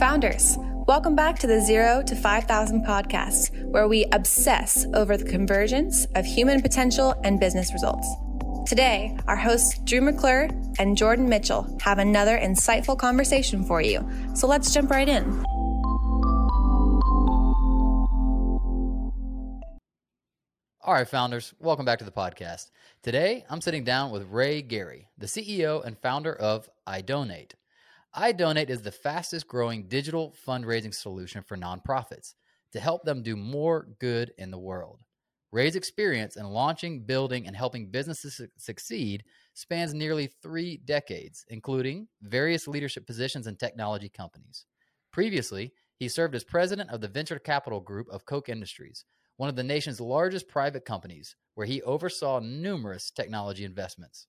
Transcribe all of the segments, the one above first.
Founders, welcome back to the Zero to 5,000 podcast, where we obsess over the convergence of human potential and business results. Today, our hosts Drew McClure and Jordan Mitchell have another insightful conversation for you. So let's jump right in. All right, founders, welcome back to the podcast. Today, I'm sitting down with Ray Gary, the CEO and founder of iDonate. iDonate is the fastest growing digital fundraising solution for nonprofits to help them do more good in the world. Ray's experience in launching, building, and helping businesses su- succeed spans nearly three decades, including various leadership positions in technology companies. Previously, he served as president of the venture capital group of Koch Industries, one of the nation's largest private companies, where he oversaw numerous technology investments.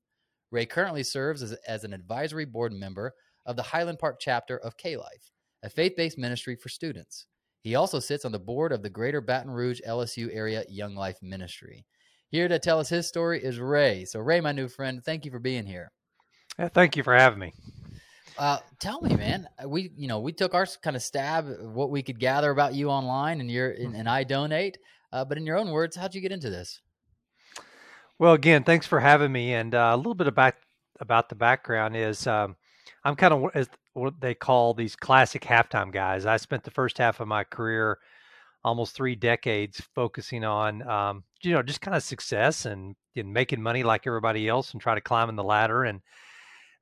Ray currently serves as, as an advisory board member of the Highland Park chapter of K Life, a faith based ministry for students. He also sits on the board of the Greater Baton Rouge LSU Area Young Life Ministry. Here to tell us his story is Ray. So, Ray, my new friend, thank you for being here. Yeah, thank you for having me. Uh, tell me, man. We, you know, we took our kind of stab at what we could gather about you online, and your and, and iDonate. Uh, but in your own words, how'd you get into this? Well, again, thanks for having me. And uh, a little bit about about the background is um, I'm kind of as what they call these classic halftime guys. I spent the first half of my career, almost three decades, focusing on um, you know just kind of success and, and making money like everybody else and try to climb in the ladder. And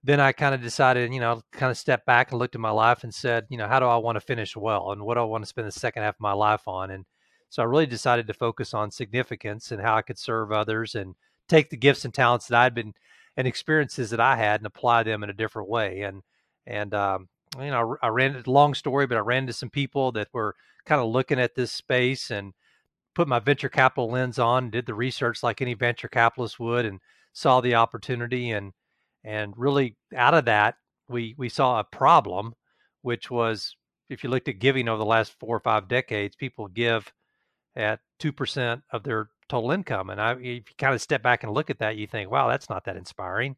then I kind of decided, you know, kind of step back and looked at my life and said, you know, how do I want to finish well and what do I want to spend the second half of my life on? And so I really decided to focus on significance and how I could serve others and take the gifts and talents that I'd been and experiences that I had and apply them in a different way. And and um, you know, I ran into long story, but I ran into some people that were kind of looking at this space and put my venture capital lens on, did the research like any venture capitalist would, and saw the opportunity and and really out of that we we saw a problem, which was if you looked at giving over the last four or five decades, people give at 2% of their total income. And I, if you kind of step back and look at that, you think, wow, that's not that inspiring.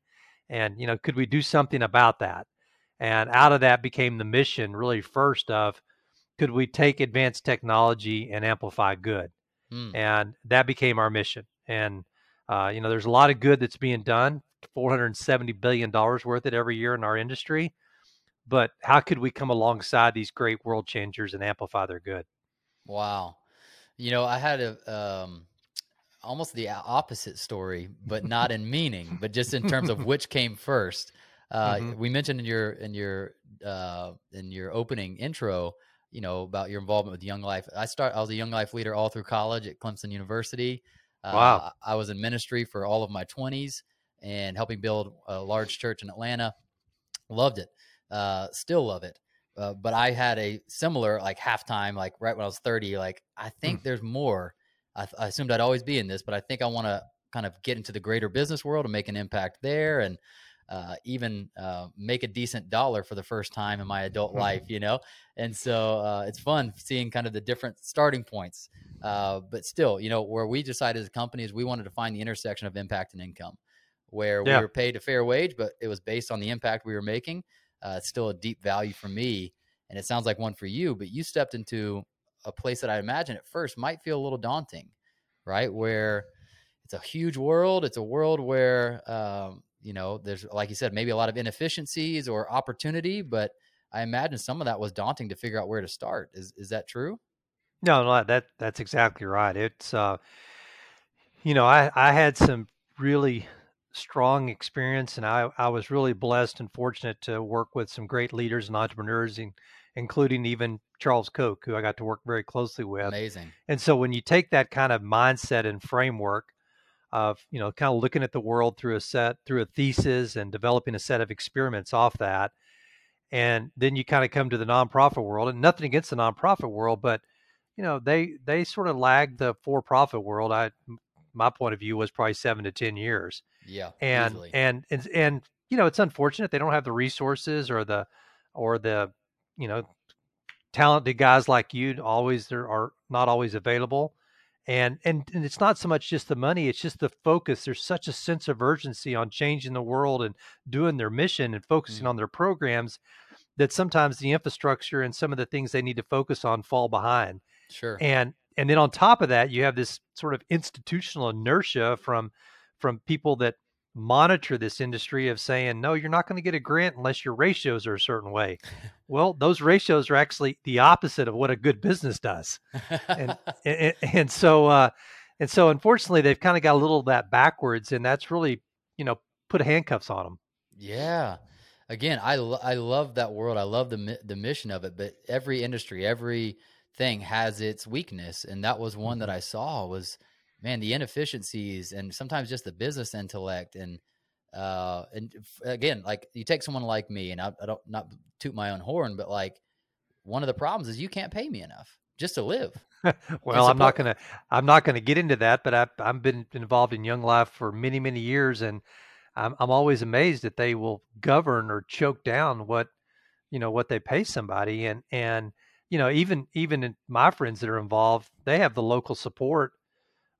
And, you know, could we do something about that? And out of that became the mission really first of could we take advanced technology and amplify good? Mm. And that became our mission. And, uh, you know, there's a lot of good that's being done, $470 billion worth it every year in our industry. But how could we come alongside these great world changers and amplify their good? Wow. You know, I had a um, almost the opposite story, but not in meaning, but just in terms of which came first. Uh, mm-hmm. We mentioned in your in your uh, in your opening intro, you know, about your involvement with Young Life. I start. I was a Young Life leader all through college at Clemson University. Uh, wow. I was in ministry for all of my twenties and helping build a large church in Atlanta. Loved it. Uh, still love it. Uh, but I had a similar like halftime, like right when I was 30, like I think mm. there's more. I, I, assumed I'd always be in this, but I think I want to kind of get into the greater business world and make an impact there and uh, even uh, make a decent dollar for the first time in my adult life, you know? And so uh, it's fun seeing kind of the different starting points. Uh, but still, you know, where we decided as a company is we wanted to find the intersection of impact and income where yeah. we were paid a fair wage, but it was based on the impact we were making uh, it's still a deep value for me, and it sounds like one for you. But you stepped into a place that I imagine at first might feel a little daunting, right? Where it's a huge world. It's a world where um, you know there's, like you said, maybe a lot of inefficiencies or opportunity, but I imagine some of that was daunting to figure out where to start. Is is that true? No, no, that that's exactly right. It's uh, you know, I I had some really strong experience, and I, I was really blessed and fortunate to work with some great leaders and entrepreneurs, including even Charles Koch, who I got to work very closely with. Amazing. And so when you take that kind of mindset and framework of you know kind of looking at the world through a set through a thesis and developing a set of experiments off that, and then you kind of come to the nonprofit world, and nothing against the nonprofit world, but you know they they sort of lag the for-profit world. I my point of view was probably seven to ten years yeah. And, and and and you know, it's unfortunate they don't have the resources or the or the you know talented guys like you always there are not always available. And, and and it's not so much just the money it's just the focus there's such a sense of urgency on changing the world and doing their mission and focusing mm. on their programs that sometimes the infrastructure and some of the things they need to focus on fall behind. Sure. And and then on top of that, you have this sort of institutional inertia from from people that monitor this industry of saying, no, you're not going to get a grant unless your ratios are a certain way. well, those ratios are actually the opposite of what a good business does. And, and, and, so, uh, and so unfortunately they've kind of got a little of that backwards and that's really, you know, put handcuffs on them. Yeah. Again, I, lo- I love that world. I love the, the mission of it, but every industry, every thing has its weakness. And that was one that mm-hmm. I saw was, man, the inefficiencies and sometimes just the business intellect and uh and again, like you take someone like me, and I, I don't not toot my own horn, but like one of the problems is you can't pay me enough just to live. well, I'm not gonna I'm not gonna get into that, but I've I've been involved in Young Life for many many years, and I'm I'm always amazed that they will govern or choke down what you know what they pay somebody, and and you know even even my friends that are involved, they have the local support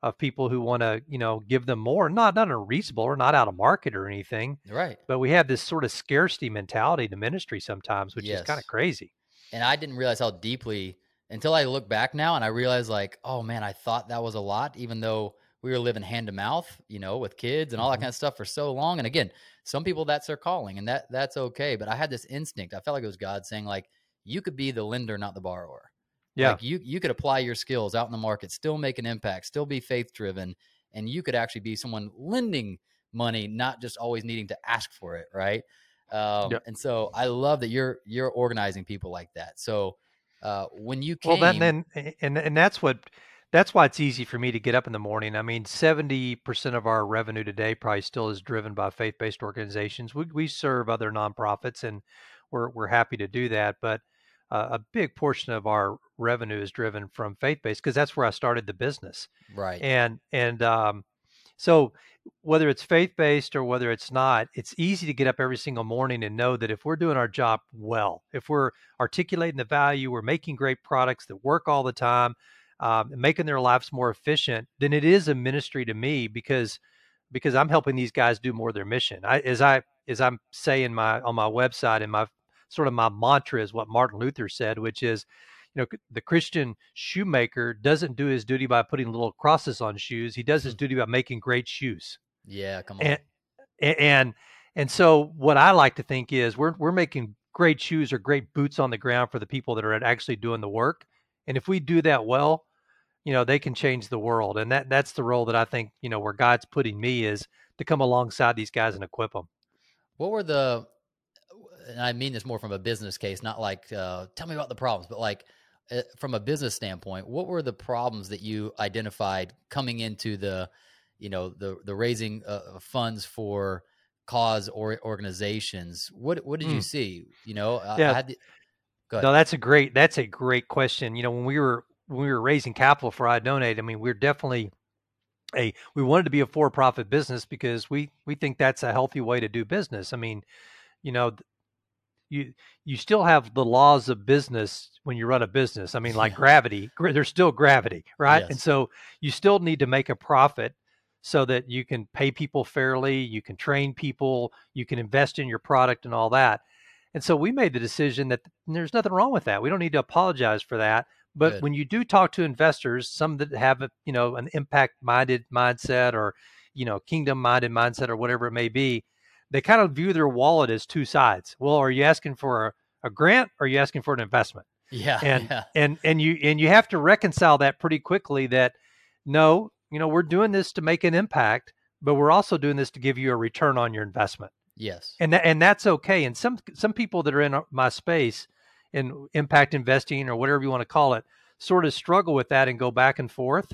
of people who want to, you know, give them more, not not unreasonable or not out of market or anything. Right. But we have this sort of scarcity mentality to ministry sometimes, which yes. is kind of crazy. And I didn't realize how deeply until I look back now and I realized like, oh man, I thought that was a lot, even though we were living hand to mouth, you know, with kids and all that mm-hmm. kind of stuff for so long. And again, some people that's their calling and that that's okay. But I had this instinct. I felt like it was God saying, like, you could be the lender, not the borrower. Yeah. Like you you could apply your skills out in the market, still make an impact, still be faith driven, and you could actually be someone lending money, not just always needing to ask for it, right? Um, And so I love that you're you're organizing people like that. So uh, when you came, well, then, then and and that's what that's why it's easy for me to get up in the morning. I mean, seventy percent of our revenue today probably still is driven by faith based organizations. We we serve other nonprofits, and we're we're happy to do that, but uh, a big portion of our revenue is driven from faith based because that's where I started the business. Right. And and um, so whether it's faith based or whether it's not, it's easy to get up every single morning and know that if we're doing our job well, if we're articulating the value, we're making great products that work all the time, um, making their lives more efficient, then it is a ministry to me because because I'm helping these guys do more of their mission. I, as I as I'm saying my on my website and my sort of my mantra is what Martin Luther said, which is, you know, the Christian shoemaker doesn't do his duty by putting little crosses on shoes. He does his duty by making great shoes. Yeah, come on. And and and so what I like to think is we're we're making great shoes or great boots on the ground for the people that are actually doing the work. And if we do that well, you know, they can change the world. And that that's the role that I think, you know, where God's putting me is to come alongside these guys and equip them. What were the and I mean this more from a business case, not like uh, tell me about the problems, but like uh, from a business standpoint, what were the problems that you identified coming into the, you know, the the raising uh, funds for cause or organizations? What what did mm. you see? You know, yeah. The, no, that's a great that's a great question. You know, when we were when we were raising capital for iDonate, I mean, we're definitely a we wanted to be a for-profit business because we we think that's a healthy way to do business. I mean, you know, you you still have the laws of business when you run a business. I mean, like gravity, there's still gravity, right? Yes. And so you still need to make a profit so that you can pay people fairly, you can train people, you can invest in your product and all that. And so we made the decision that there's nothing wrong with that. We don't need to apologize for that. But Good. when you do talk to investors, some that have a, you know an impact minded mindset or you know kingdom minded mindset or whatever it may be, they kind of view their wallet as two sides. Well, are you asking for a, a grant or are you asking for an investment? Yeah. And yeah. and and you and you have to reconcile that pretty quickly that no, you know, we're doing this to make an impact, but we're also doing this to give you a return on your investment. Yes. And that, and that's okay. And some some people that are in my space in impact investing or whatever you want to call it sort of struggle with that and go back and forth.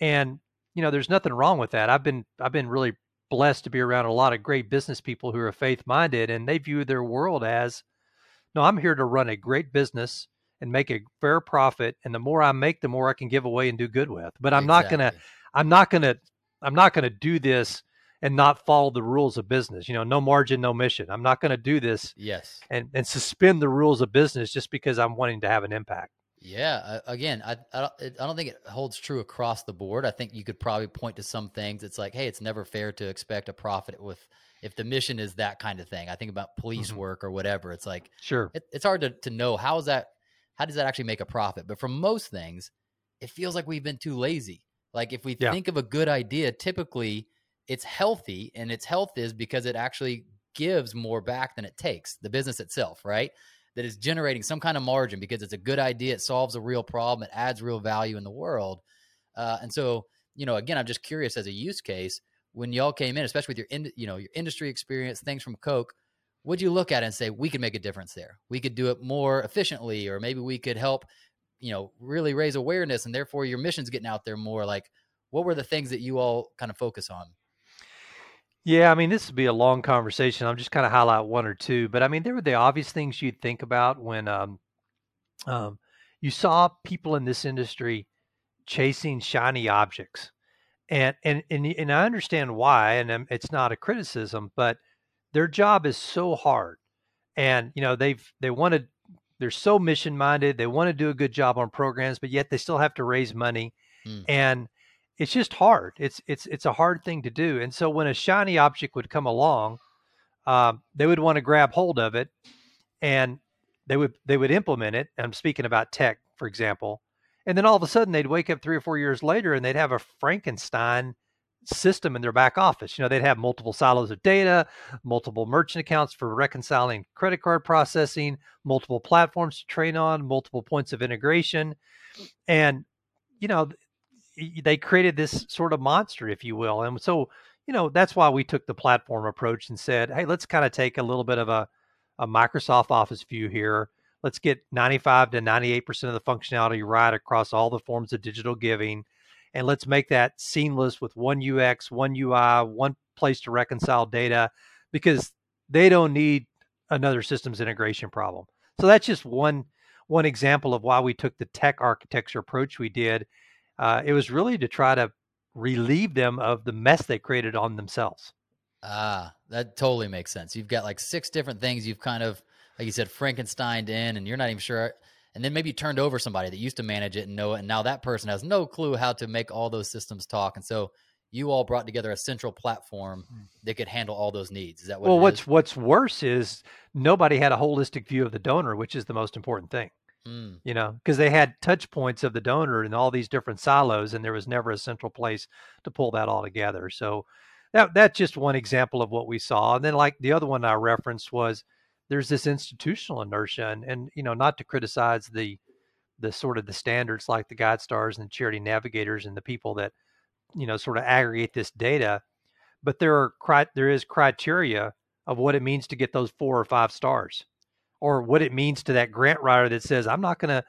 And you know, there's nothing wrong with that. I've been I've been really blessed to be around a lot of great business people who are faith minded and they view their world as no, I'm here to run a great business and make a fair profit. And the more I make, the more I can give away and do good with. But I'm exactly. not gonna, I'm not gonna, I'm not gonna do this and not follow the rules of business. You know, no margin, no mission. I'm not gonna do this. Yes. And and suspend the rules of business just because I'm wanting to have an impact. Yeah. Again, I I don't, I don't think it holds true across the board. I think you could probably point to some things. It's like, hey, it's never fair to expect a profit with if the mission is that kind of thing. I think about police mm-hmm. work or whatever. It's like sure, it, it's hard to to know how is that how does that actually make a profit. But for most things, it feels like we've been too lazy. Like if we yeah. think of a good idea, typically it's healthy, and its health is because it actually gives more back than it takes. The business itself, right? That is generating some kind of margin because it's a good idea, it solves a real problem, it adds real value in the world. Uh, and so, you know, again, I'm just curious as a use case when y'all came in, especially with your in, you know your industry experience, things from Koch. Would you look at it and say we could make a difference there? We could do it more efficiently, or maybe we could help, you know, really raise awareness, and therefore your mission's getting out there more. Like, what were the things that you all kind of focus on? Yeah, I mean, this would be a long conversation. I'm just kind of highlight one or two, but I mean, there were the obvious things you'd think about when um, um, you saw people in this industry chasing shiny objects, and and and and I understand why, and um, it's not a criticism, but their job is so hard, and you know they've they wanted they're so mission minded, they want to do a good job on programs, but yet they still have to raise money, mm. and it's just hard. It's it's it's a hard thing to do. And so when a shiny object would come along, um, they would want to grab hold of it, and they would they would implement it. I'm speaking about tech, for example, and then all of a sudden they'd wake up three or four years later and they'd have a Frankenstein system in their back office. You know, they'd have multiple silos of data, multiple merchant accounts for reconciling credit card processing, multiple platforms to train on, multiple points of integration, and you know they created this sort of monster, if you will. And so, you know, that's why we took the platform approach and said, hey, let's kind of take a little bit of a, a Microsoft Office view here. Let's get 95 to 98% of the functionality right across all the forms of digital giving. And let's make that seamless with one UX, one UI, one place to reconcile data because they don't need another systems integration problem. So that's just one one example of why we took the tech architecture approach we did uh, it was really to try to relieve them of the mess they created on themselves. Ah, that totally makes sense. You've got like six different things you've kind of, like you said, Frankensteined in, and you're not even sure. And then maybe you turned over somebody that used to manage it and know it, and now that person has no clue how to make all those systems talk. And so you all brought together a central platform hmm. that could handle all those needs. Is that what? Well, what's is? what's worse is nobody had a holistic view of the donor, which is the most important thing. Mm. You know, because they had touch points of the donor in all these different silos, and there was never a central place to pull that all together. So that that's just one example of what we saw. And then, like the other one I referenced was there's this institutional inertia, and, and you know, not to criticize the the sort of the standards like the guide stars and the charity navigators and the people that you know sort of aggregate this data, but there are there is criteria of what it means to get those four or five stars or what it means to that grant writer that says i'm not going to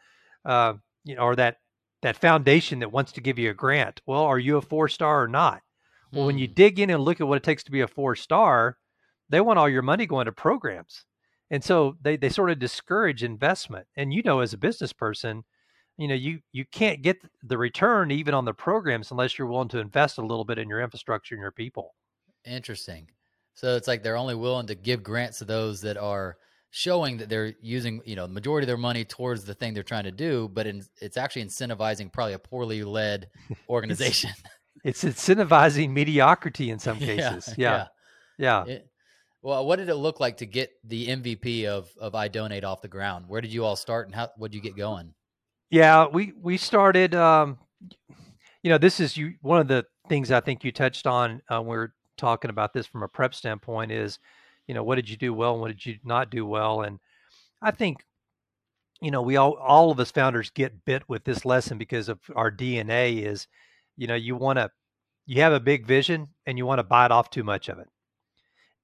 uh, you know or that that foundation that wants to give you a grant. Well are you a four star or not? Well mm. when you hmm. dig in and look at what it takes to be a four star they want all your money going to programs. And so they, they sort of discourage investment. And you know as a business person you know you you can't get the return even on the programs unless you're willing to invest a little bit in your infrastructure and your people. Interesting. So it's like they're only willing to give grants to those that are showing that they're using you know the majority of their money towards the thing they're trying to do but in, it's actually incentivizing probably a poorly led organization. it's, it's, incentivizing mediocrity in some cases. yeah. Yeah, yeah. It, well what did it look like to get the mvp of of iDonate off the ground? Where did you all start and how what did you get going? Yeah we we started um you know this is you one of the things i think you touched on uh, when we are talking about this from a prep standpoint is you know what did you do well and what did you not do well? And i think you know we all all of us founders get bit with this lesson because of our dna is you know you want to you have a big vision and you want to bite off too much of it.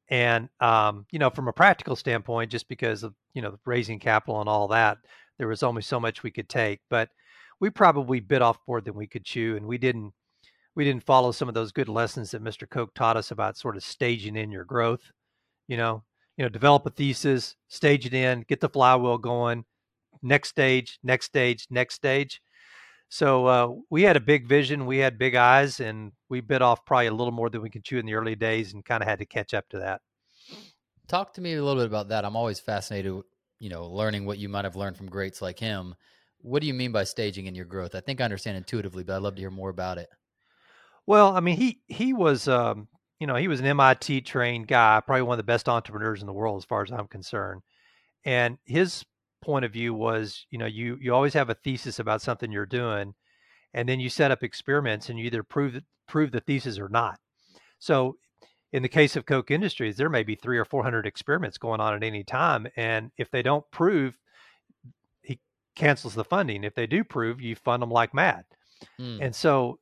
And um, you know from a practical standpoint just because of you know raising capital and all that there was only so much we could take but we probably bit off more than we could chew and we didn't we didn't follow some of those good lessons that mr koch taught us about sort of staging in your growth you know, you know, develop a thesis, stage it in, get the flywheel going, next stage, next stage, next stage. So uh, we had a big vision, we had big eyes, and we bit off probably a little more than we could chew in the early days, and kind of had to catch up to that. Talk to me a little bit about that. I'm always fascinated, you know, learning what you might have learned from greats like him. what do you mean by staging in your growth? I think I understand intuitively, but I'd love to hear more about it. Well, I mean, he he was, um, you know, he was an MIT trained guy, probably one of the best entrepreneurs in the world, as far as I'm concerned. And his point of view was, you know, you you always have a thesis about something you're doing, and then you set up experiments, and you either prove prove the thesis or not. So, in the case of Koch Industries, there may be three or four hundred experiments going on at any time, and if they don't prove, he cancels the funding. If they do prove, you fund them like mad. Mm. And so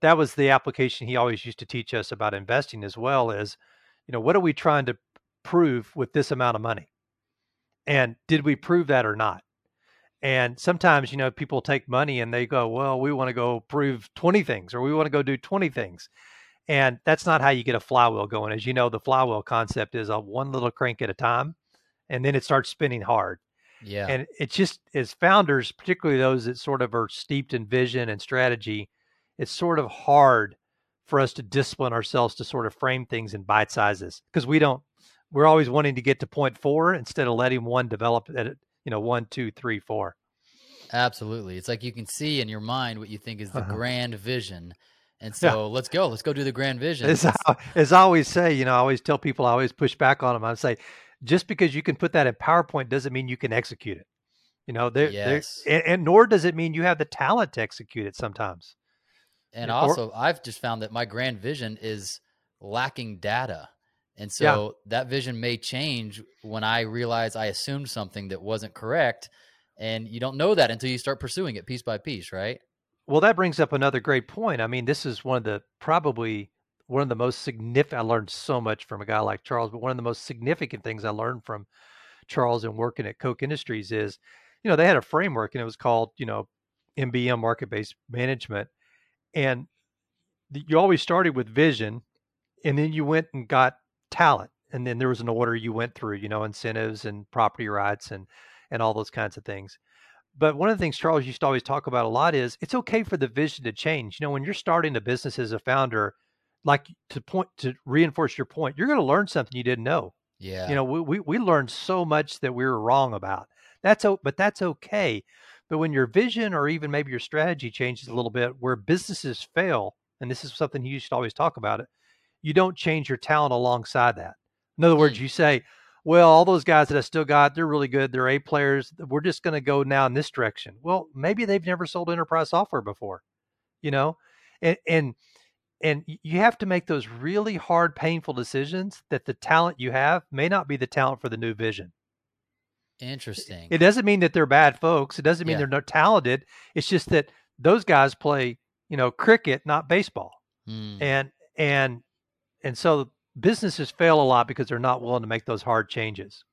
that was the application he always used to teach us about investing as well is you know what are we trying to prove with this amount of money? And did we prove that or not? And sometimes you know people take money and they go well we want to go prove 20 things or we want to go do 20 things. And that's not how you get a flywheel going. As you know the flywheel concept is a one little crank at a time and then it starts spinning hard. Yeah. And it's just as founders particularly those that sort of are steeped in vision and strategy it's sort of hard for us to discipline ourselves to sort of frame things in bite sizes because we don't we're always wanting to get to point four instead of letting one develop at you know one two three four. Absolutely. It's like you can see in your mind what you think is the uh-huh. grand vision. And so yeah. let's go. Let's go do the grand vision. As, I, as I always say you know i always tell people i always push back on them i say just because you can put that in powerpoint doesn't mean you can execute it. You know there yes. and, and nor does it mean you have the talent to execute it sometimes and also, or, I've just found that my grand vision is lacking data. And so yeah. that vision may change when I realize I assumed something that wasn't correct. And you don't know that until you start pursuing it piece by piece, right? Well, that brings up another great point. I mean, this is one of the probably one of the most significant. I learned so much from a guy like Charles, but one of the most significant things I learned from Charles and working at Koch Industries is, you know, they had a framework and it was called, you know, MBM market based management and you always started with vision and then you went and got talent and then there was an order you went through you know incentives and property rights and and all those kinds of things. But one of the things charles used to always talk about a lot is it's okay for the vision to change. You know when you're starting a business as a founder like to point to reinforce your point you're going to learn something you didn't know. Yeah. you know we, we, we learned so much that we were wrong about. That's but that's okay but when your vision or even maybe your strategy changes a little bit, where businesses fail, and this is something you should always talk about it, you don't change your talent alongside that. In other words, mm. you say, well, all those guys that I still got, they're really good. They're A players. We're just going to go now in this direction. Well, maybe they've never sold enterprise software before, you know, and, and, and you have to make those really hard, painful decisions that the talent you have may not be the talent for the new vision. Interesting. It doesn't mean that they're bad folks. It doesn't mean yeah. they're not talented. It's just that those guys play, you know, cricket, not baseball. Mm. And and and so businesses fail a lot because they're not willing to make those hard changes.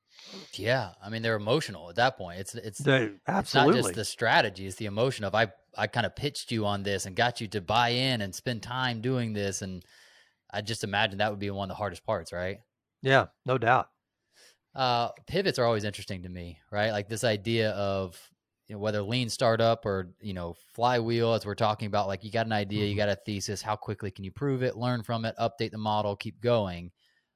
Yeah, I mean they're emotional at that point. It's it's they, absolutely it's not just the strategy; it's the emotion of I I kind of pitched you on this and got you to buy in and spend time doing this, and I just imagine that would be one of the hardest parts, right? Yeah, no doubt uh, pivots are always interesting to me, right? Like this idea of you know, whether lean startup or you know flywheel, as we're talking about, like you got an idea, you mm-hmm. got a thesis, how quickly can you prove it, learn from it, update the model, keep going.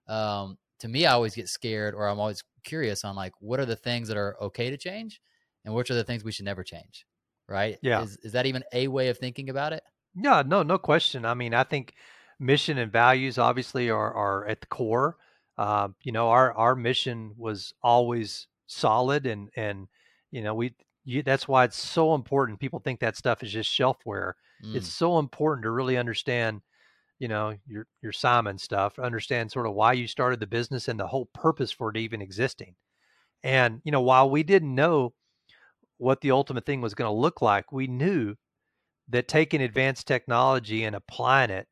Um, to me, I always get scared, or I'm always curious on like what are the things that are okay to change, and which are the things we should never change, right? Yeah, is, is that even a way of thinking about it? Yeah, no, no question. I mean, I think mission and values obviously are are at the core uh, you know, our our mission was always solid, and and you know, we you, that's why it's so important. People think that stuff is just shelfware. Mm. It's so important to really understand, you know, your your Simon stuff. Understand sort of why you started the business and the whole purpose for it even existing. And you know, while we didn't know what the ultimate thing was going to look like, we knew that taking advanced technology and applying it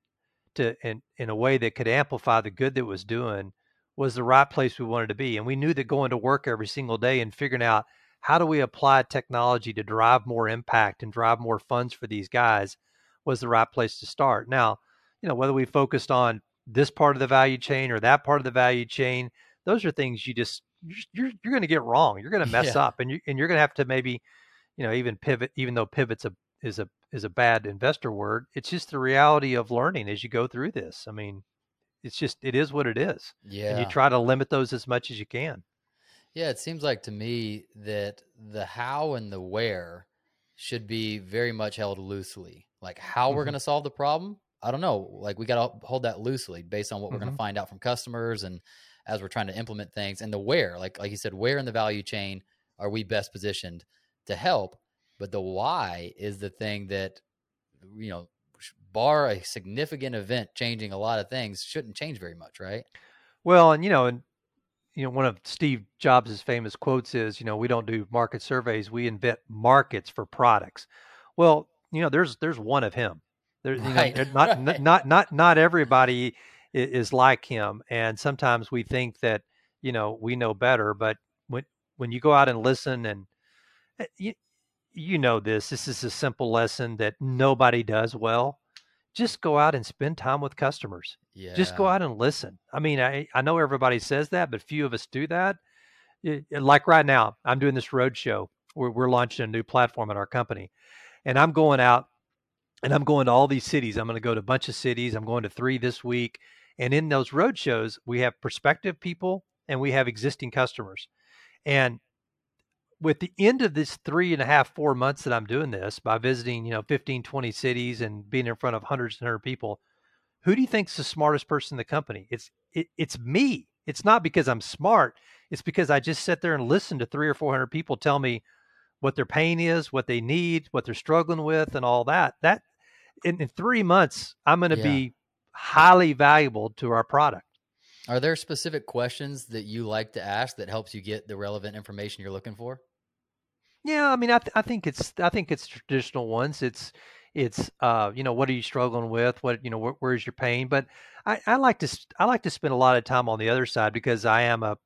to in, in a way that could amplify the good that was doing was the right place we wanted to be. And we knew that going to work every single day and figuring out how do we apply technology to drive more impact and drive more funds for these guys was the right place to start. Now, you know, whether we focused on this part of the value chain or that part of the value chain, those are things you just you're you're going to get wrong. You're going to mess yeah. up, and you and you're going to have to maybe, you know, even pivot. Even though pivot's a is a is a bad investor word, it's just the reality of learning as you go through this. I mean, it's just it is what it is. Yeah. And you try to limit those as much as you can. Yeah, it seems like to me that the how and the where should be very much held loosely. Like how Mm-hmm. we're going to solve the problem, I don't know. Like we got to hold that loosely based on what we're going to find out from customers and as we're trying to implement things and the where. Like like you said, where in the value chain are we best positioned to help? But the why is the thing that you know, bar a significant event changing a lot of things, shouldn't change very much, right? Well, and you know, and you know, one of Steve Jobs' famous quotes is, you know, we don't do market surveys, we invent markets for products. Well, you know, there's there's one of him. There, you know, Right, there- not, right. not not not everybody is like him, and sometimes we think that you know we know better, but when when you go out and listen and eh, you you know this, this is a simple lesson that nobody does well. Just go out and spend time with customers Yeah. just go out and listen. I mean, I, I know everybody says that, but few of us do that. It- it- like right now, I'm doing this road show where we're launching a new platform at our company, and I'm going out and I'm going to all these cities. I'm going to go to a bunch of cities. I'm going to three this week, and in those road shows, we have prospective people and we have existing customers, and with the end of this three and a half four months that i'm doing this by visiting you know 15 20 cities and being in front of hundreds and hundreds of people who do you think's the smartest person in the company? It's it, it's me. It's not because i'm smart. It's because i just sit there and listen to three or four hundred people tell me what their pain is what they need what they're struggling with and all that. That in, in three months i'm going to Yeah. be highly valuable to our product. Are there specific questions that you like to ask that helps you get the relevant information you're looking for? Yeah, I mean, I, th- I think it's I think it's traditional ones. It's it's uh you know what are you struggling with? What you know where, where's your pain? But I, I like to s- I like to spend a lot of time on the other side because I am a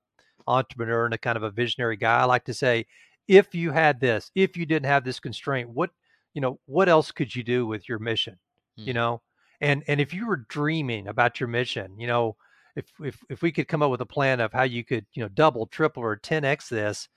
entrepreneur and a kind of a visionary guy. I like to say, if you had this, if you didn't have this constraint, what you know what else could you do with your mission? You Hmm. know, and and if you were dreaming about your mission, you know, if if if we could come up with a plan of how you could you know double, triple, or ten x this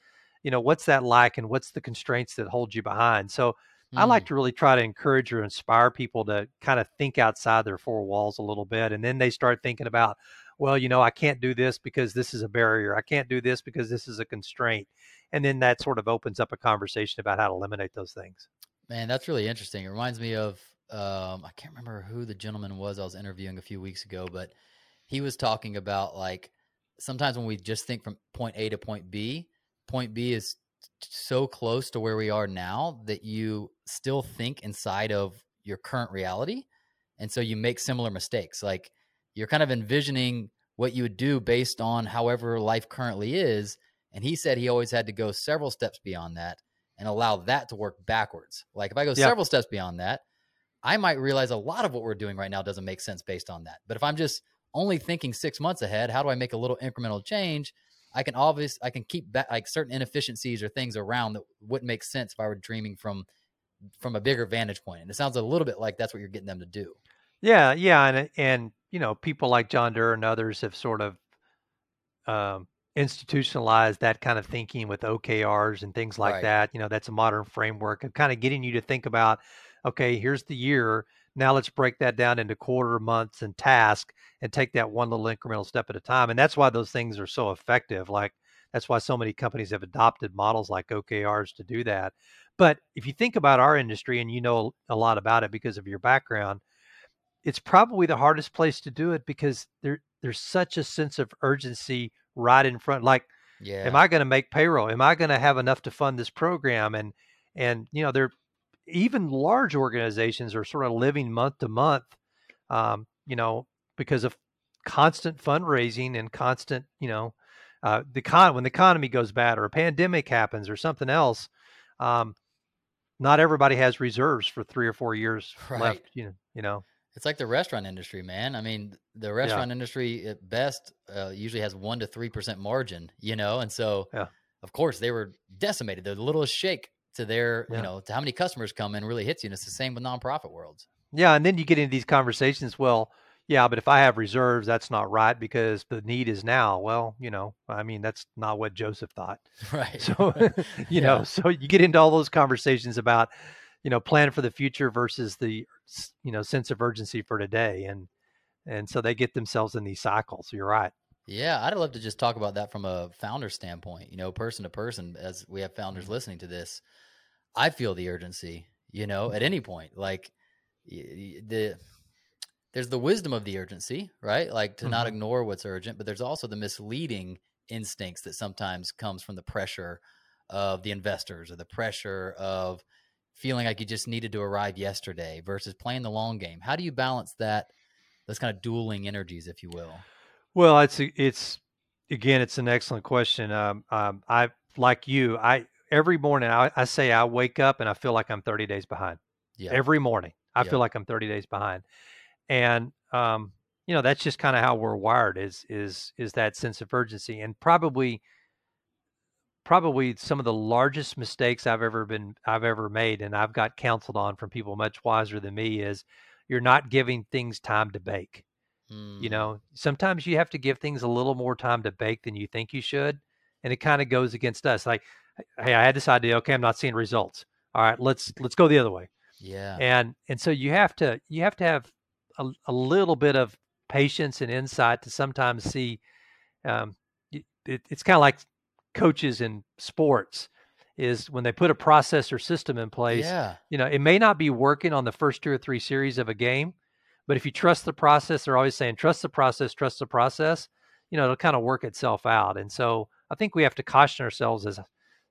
you know what's that like and what's the constraints that hold you behind so i Hmm. like to really try to encourage or inspire people to kind of think outside their four walls a little bit and then they start thinking about well you know i can't do this because this is a barrier i can't do this because this is a constraint and then that sort of opens up a conversation about how to eliminate those things Man, that's really interesting. It reminds me of um, I can't remember who the gentleman was I was interviewing a few weeks ago, but he was talking about like sometimes when we just think from point A to point B, point B is so close to where we are now that you still think inside of your current reality. And so you make similar mistakes. Like you're kind of envisioning what you would do based on however life currently is. And he said he always had to go several steps beyond that and allow that to work backwards. Like if I go Yeah. several steps beyond that, I might realize a lot of what we're doing right now doesn't make sense based on that. But if I'm just only thinking six months ahead, how do I make a little incremental change? I can obvious I can keep back like certain inefficiencies or things around that wouldn't make sense if I were dreaming from from a bigger vantage point. And it sounds a little bit like that's what you're getting them to do. yeah yeah and and you know people like john Doerr and others have sort of um, institutionalized that kind of thinking with OKRs and things like Right. that. You know, that's a modern framework of kind of getting you to think about, okay, here's the year. Now let's break that down into quarter, months, and task, and take that one little incremental step at a time. And that's why those things are so effective. Like that's why so many companies have adopted models like OKRs to do that. But if you think about our industry, and you know a lot about it because of your background, it's probably the hardest place to do it because there there's such a sense of urgency right in front. Like Yeah. am i going to make payroll am i going to have enough to fund this program and and you know they're even large organizations are sort of living month to month um, you know because of constant fundraising and constant you know uh, the con when the economy goes bad or a pandemic happens or something else um, not everybody has reserves for three or four years Right. left you know you know It's like the restaurant industry, man. I mean, the restaurant industry at best uh, usually has one to three percent margin, you know, and so Yeah. of course they were decimated. The littlest shake to their, Yeah. you know, to how many customers come in really hits you. And it's the same with nonprofit worlds. Yeah, and then you get into these conversations. Well, yeah, but if I have reserves, that's not right because the need is now. Well, you know, I mean, that's not what Joseph thought. Right. So, you Yeah. know, so you get into all those conversations about, you know, plan for the future versus the, you know, sense of urgency for today, and and so they get themselves in these cycles. You're right. Yeah, I'd love to just talk about that from a founder standpoint, you know, person to person, as we have founders Mm-hmm. listening to this. I feel the urgency, you know, at any point. Like the there's the wisdom of the urgency, right? Like to mm-hmm. not ignore what's urgent, but there's also the misleading instincts that sometimes comes from the pressure of the investors or the pressure of feeling like you just needed to arrive yesterday versus playing the long game. How do you balance that those kind of dueling energies, if you will? Well, it's it's again, it's an excellent question. Um, um, I like you. I every morning I, I, say I wake up and I feel like I'm 30 days behind. Yeah. Every morning I feel like I'm 30 days behind, and um, you know that's just kind of how we're wired. Is is is that sense of urgency and probably probably some of the largest mistakes I've ever been I've ever made, and I've got counseled on from people much wiser than me. Is you're not giving things time to bake. Mm. You know, sometimes you have to give things a little more time to bake than you think you should. And it kind of goes against us. Like, hey, I had this idea. Okay, I'm not seeing results. All right, let's let's go the other way. Yeah. And and so you have to you have to have a, a little bit of patience and insight to sometimes see. Um, it, it's kind of like coaches in sports is when they put a process or system in place. Yeah. You know, it may not be working on the first two or three series of a game, but if you trust the process, they're always saying, trust the process, trust the process, you know, it'll kind of work itself out. And so I think we have to caution ourselves as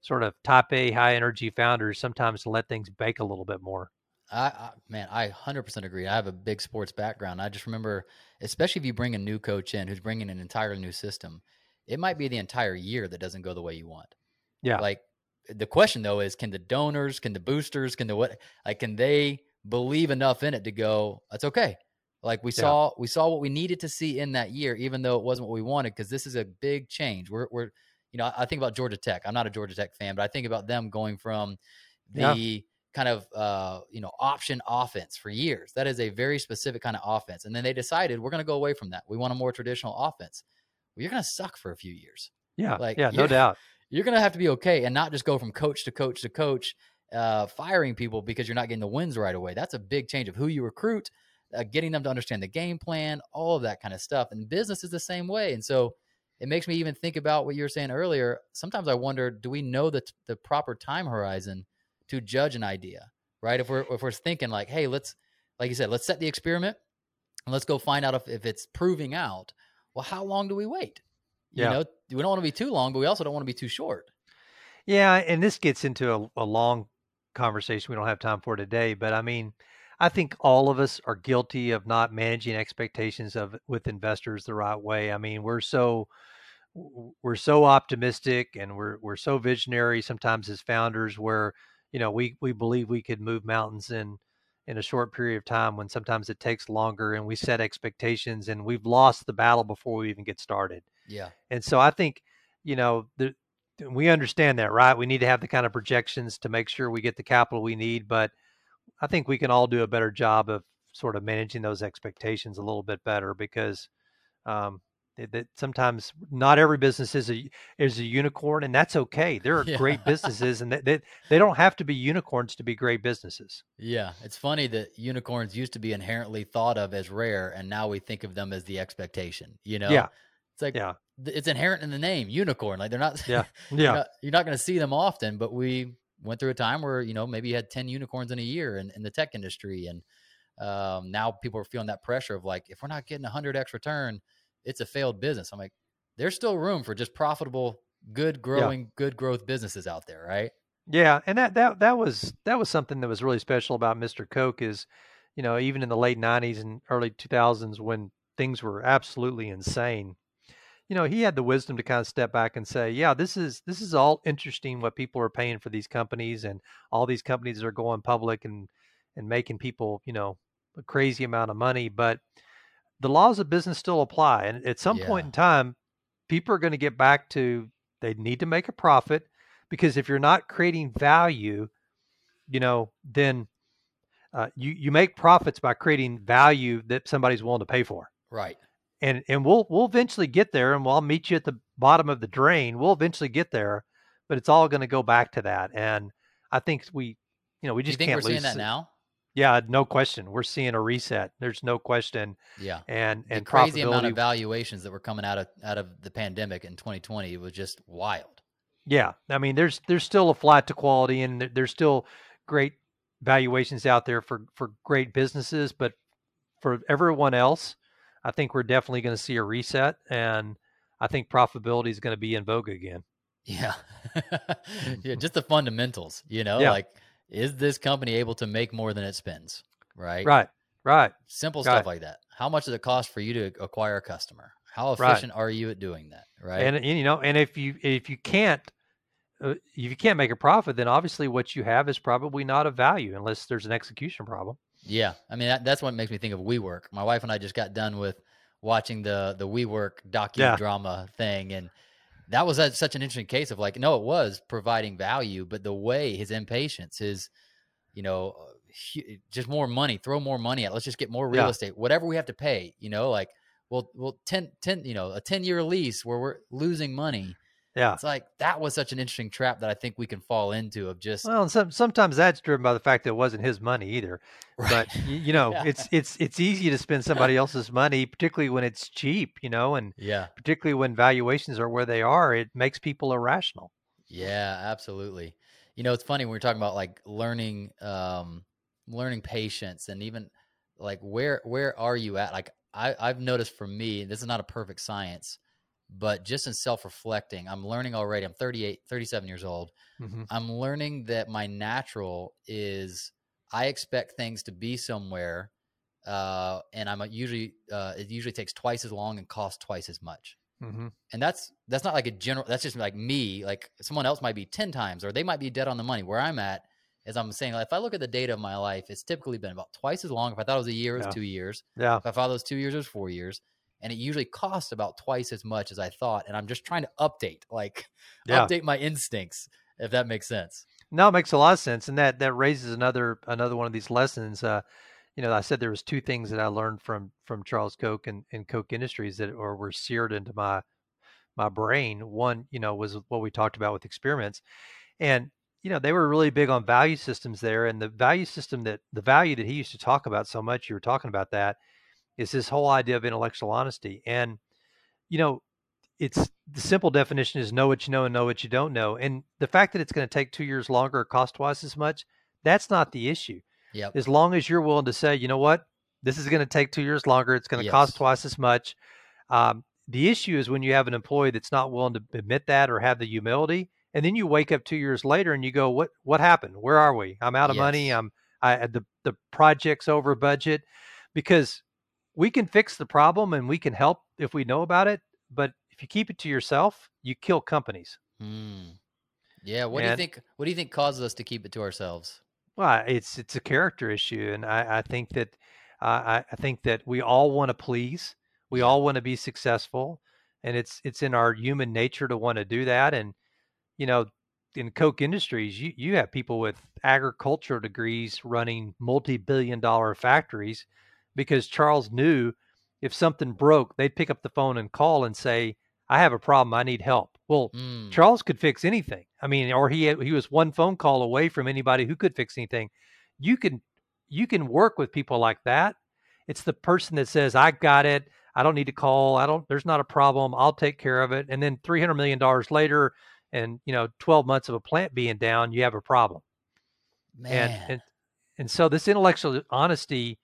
sort of type A high energy founders sometimes to let things bake a little bit more. I, I, man, I 100% agree. I have a big sports background. I just remember, especially if you bring a new coach in who's bringing an entirely new system, it might be the entire year that doesn't go the way you want. Yeah. Like the question though is, can the donors, can the boosters, can the what, like, can they believe enough in it to go? That's okay. Like we yeah. saw, we saw what we needed to see in that year, even though it wasn't what we wanted, because this is a big change. We're, we're, you know, I think about Georgia Tech. I'm not a Georgia Tech fan, but I think about them going from the yeah. kind of, uh, you know, option offense for years. That is a very specific kind of offense, and then they decided we're going to go away from that. We want a more traditional offense. Well, you're going to suck for a few years. Yeah, like yeah, no doubt. You're going to have to be okay and not just go from coach to coach to coach, uh, firing people because you're not getting the wins right away. That's a big change of who you recruit uh, getting them to understand the game plan, all of that kind of stuff. And business is the same way. And so it makes me even think about what you were saying earlier. Sometimes I wonder, do we know the, the proper time horizon to judge an idea, right? If we're, if we're thinking like, hey, let's, like you said, let's set the experiment and let's go find out if, if it's proving out. Well, how long do we wait? You yeah. know, we don't want to be too long, but we also don't want to be too short. Yeah. And this gets into a, a long conversation we don't have time for today. But I mean, I think all of us are guilty of not managing expectations of with investors the right way. I mean, we're so we're so optimistic and we're we're so visionary sometimes as founders where you know we we believe we could move mountains in in a short period of time when sometimes it takes longer and we set expectations and we've lost the battle before we even get started. Yeah. And so I think, you know, the, we understand that, right? We need to have the kind of projections to make sure we get the capital we need, but I think we can all do a better job of sort of managing those expectations a little bit better because um, that sometimes not every business is a is a unicorn, and that's okay. There are yeah. great businesses, and they, they, they don't have to be unicorns to be great businesses. Yeah, it's funny that unicorns used to be inherently thought of as rare, and now we think of them as the expectation. You know, yeah, it's like yeah. it's inherent in the name unicorn. Like they're not. Yeah, yeah. you're not, not going to see them often, but we went through a time where you know maybe you had 10 unicorns in a year in, in the tech industry and um, now people are feeling that pressure of like if we're not getting 100x return it's a failed business i'm like there's still room for just profitable good growing yeah. good growth businesses out there right yeah and that that that was that was something that was really special about mr koch is you know even in the late 90s and early 2000s when things were absolutely insane you know, he had the wisdom to kind of step back and say, yeah, this is this is all interesting what people are paying for these companies and all these companies are going public and and making people, you know, a crazy amount of money, but the laws of business still apply. And at some yeah. point in time, people are going to get back to they need to make a profit because if you're not creating value, you know, then uh, you you make profits by creating value that somebody's willing to pay for. Right and and we'll we'll eventually get there and we'll meet you at the bottom of the drain. We'll eventually get there but it's all going to go back to that and i think we you know we just you can't we're seeing that now? Yeah no question. We're seeing a reset. There's no question yeah. and and the crazy amount of valuations that were coming out of out of the pandemic in 2020 was just wild. Yeah, I mean, there's there's still a flight to quality, and there's still great valuations out there for for great businesses, but for everyone else, I think we're definitely going to see a reset, and I think profitability is going to be in vogue again. Yeah, yeah, just the fundamentals. You know, yeah. like is this company able to make more than it spends? Right, right, right. Simple right. stuff like that. How much does it cost for you to acquire a customer? How efficient right. are you at doing that? Right, and, and you know, and if you if you can't uh, if you can't make a profit, then obviously what you have is probably not of value unless there's an execution problem. Yeah, I mean that, that's what makes me think of WeWork. My wife and I just got done with watching the the WeWork docudrama yeah. thing, and that was a, such an interesting case of like, no, it was providing value, but the way his impatience, his, you know, just more money, throw more money at. Let's just get more real yeah. estate, whatever we have to pay. You know, like, well, well, 10, 10 you know, a ten year lease where we're losing money yeah. It's like that was such an interesting trap that I think we can fall into of just Well, some, sometimes that's driven by the fact that it wasn't his money either. Right. But you know, yeah. it's it's it's easy to spend somebody else's money, particularly when it's cheap, you know, and yeah. particularly when valuations are where they are, it makes people irrational. Yeah, absolutely. You know, it's funny when we're talking about like learning um learning patience and even like where where are you at? Like I, I've noticed for me, this is not a perfect science but just in self-reflecting i'm learning already i'm 38 37 years old. Mm-hmm. i'm learning that my natural is i expect things to be somewhere uh, and i'm usually uh, it usually takes twice as long and costs twice as much. Mm-hmm. and that's that's not like a general that's just like me like someone else might be 10 times or they might be dead on the money. Where i'm at as i'm saying like, if i look at the data of my life it's typically been about twice as long. If i thought it was a year it was yeah. two years. Yeah. If i thought it was two years it was four years and it usually costs about twice as much as I thought. And I'm just trying to update, like yeah. update my instincts, if that makes sense. No, it makes a lot of sense, and that that raises another another one of these lessons. Uh, you know, I said there was two things that I learned from from Charles Koch and, and Koch Industries that or were seared into my my brain. One, you know, was what we talked about with experiments, and you know they were really big on value systems there. And the value system that the value that he used to talk about so much, you were talking about that is this whole idea of intellectual honesty. And, you know, it's the simple definition is know what you know and know what you don't know. And the fact that it's going to take two years longer or cost twice as much, that's not the issue. Yep. As long as you're willing to say, you know what, this is going to take two years longer, it's going to yes. cost twice as much. Um, the issue is when you have an employee that's not willing to admit that or have the humility, and then you wake up two years later and you go, "What? What happened? Where are we? I'm out of yes. money. I'm I the the project's over budget." Because we can fix the problem and we can help if we know about it. But if you keep it to yourself, you kill companies. Mm. Yeah. What and, do you think? What do you think causes us to keep it to ourselves? Well, it's it's a character issue, and I, I think that uh, I, I think that we all want to please. We all want to be successful, and it's it's in our human nature to want to do that. And you know, in Koch Industries, you you have people with agricultural degrees running multi-billion dollar factories because Charles knew if something broke, they'd pick up the phone and call and say, I have a problem. I need help. Well, mm. Charles could fix anything. I mean, or he he was one phone call away from anybody who could fix anything. You can you can work with people like that. It's the person that says, "I got it. I don't need to call. I don't. There's not a problem. I'll take care of it." And then three hundred million dollars later, and you know, twelve months of a plant being down, you have a problem. Man. And and, and so this intellectual honesty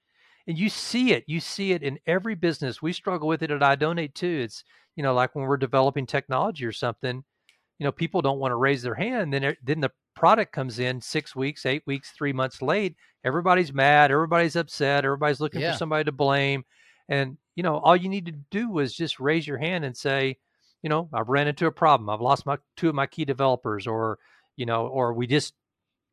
and you see it you see it in every business we struggle with it at iDonate too it's you know like when we're developing technology or something you know people don't want to raise their hand then then the product comes in six weeks eight weeks three months late everybody's mad everybody's upset everybody's looking yeah. for somebody to blame and you know all you need to do is just raise your hand and say you know i've ran into a problem i've lost my two of my key developers or you know or we just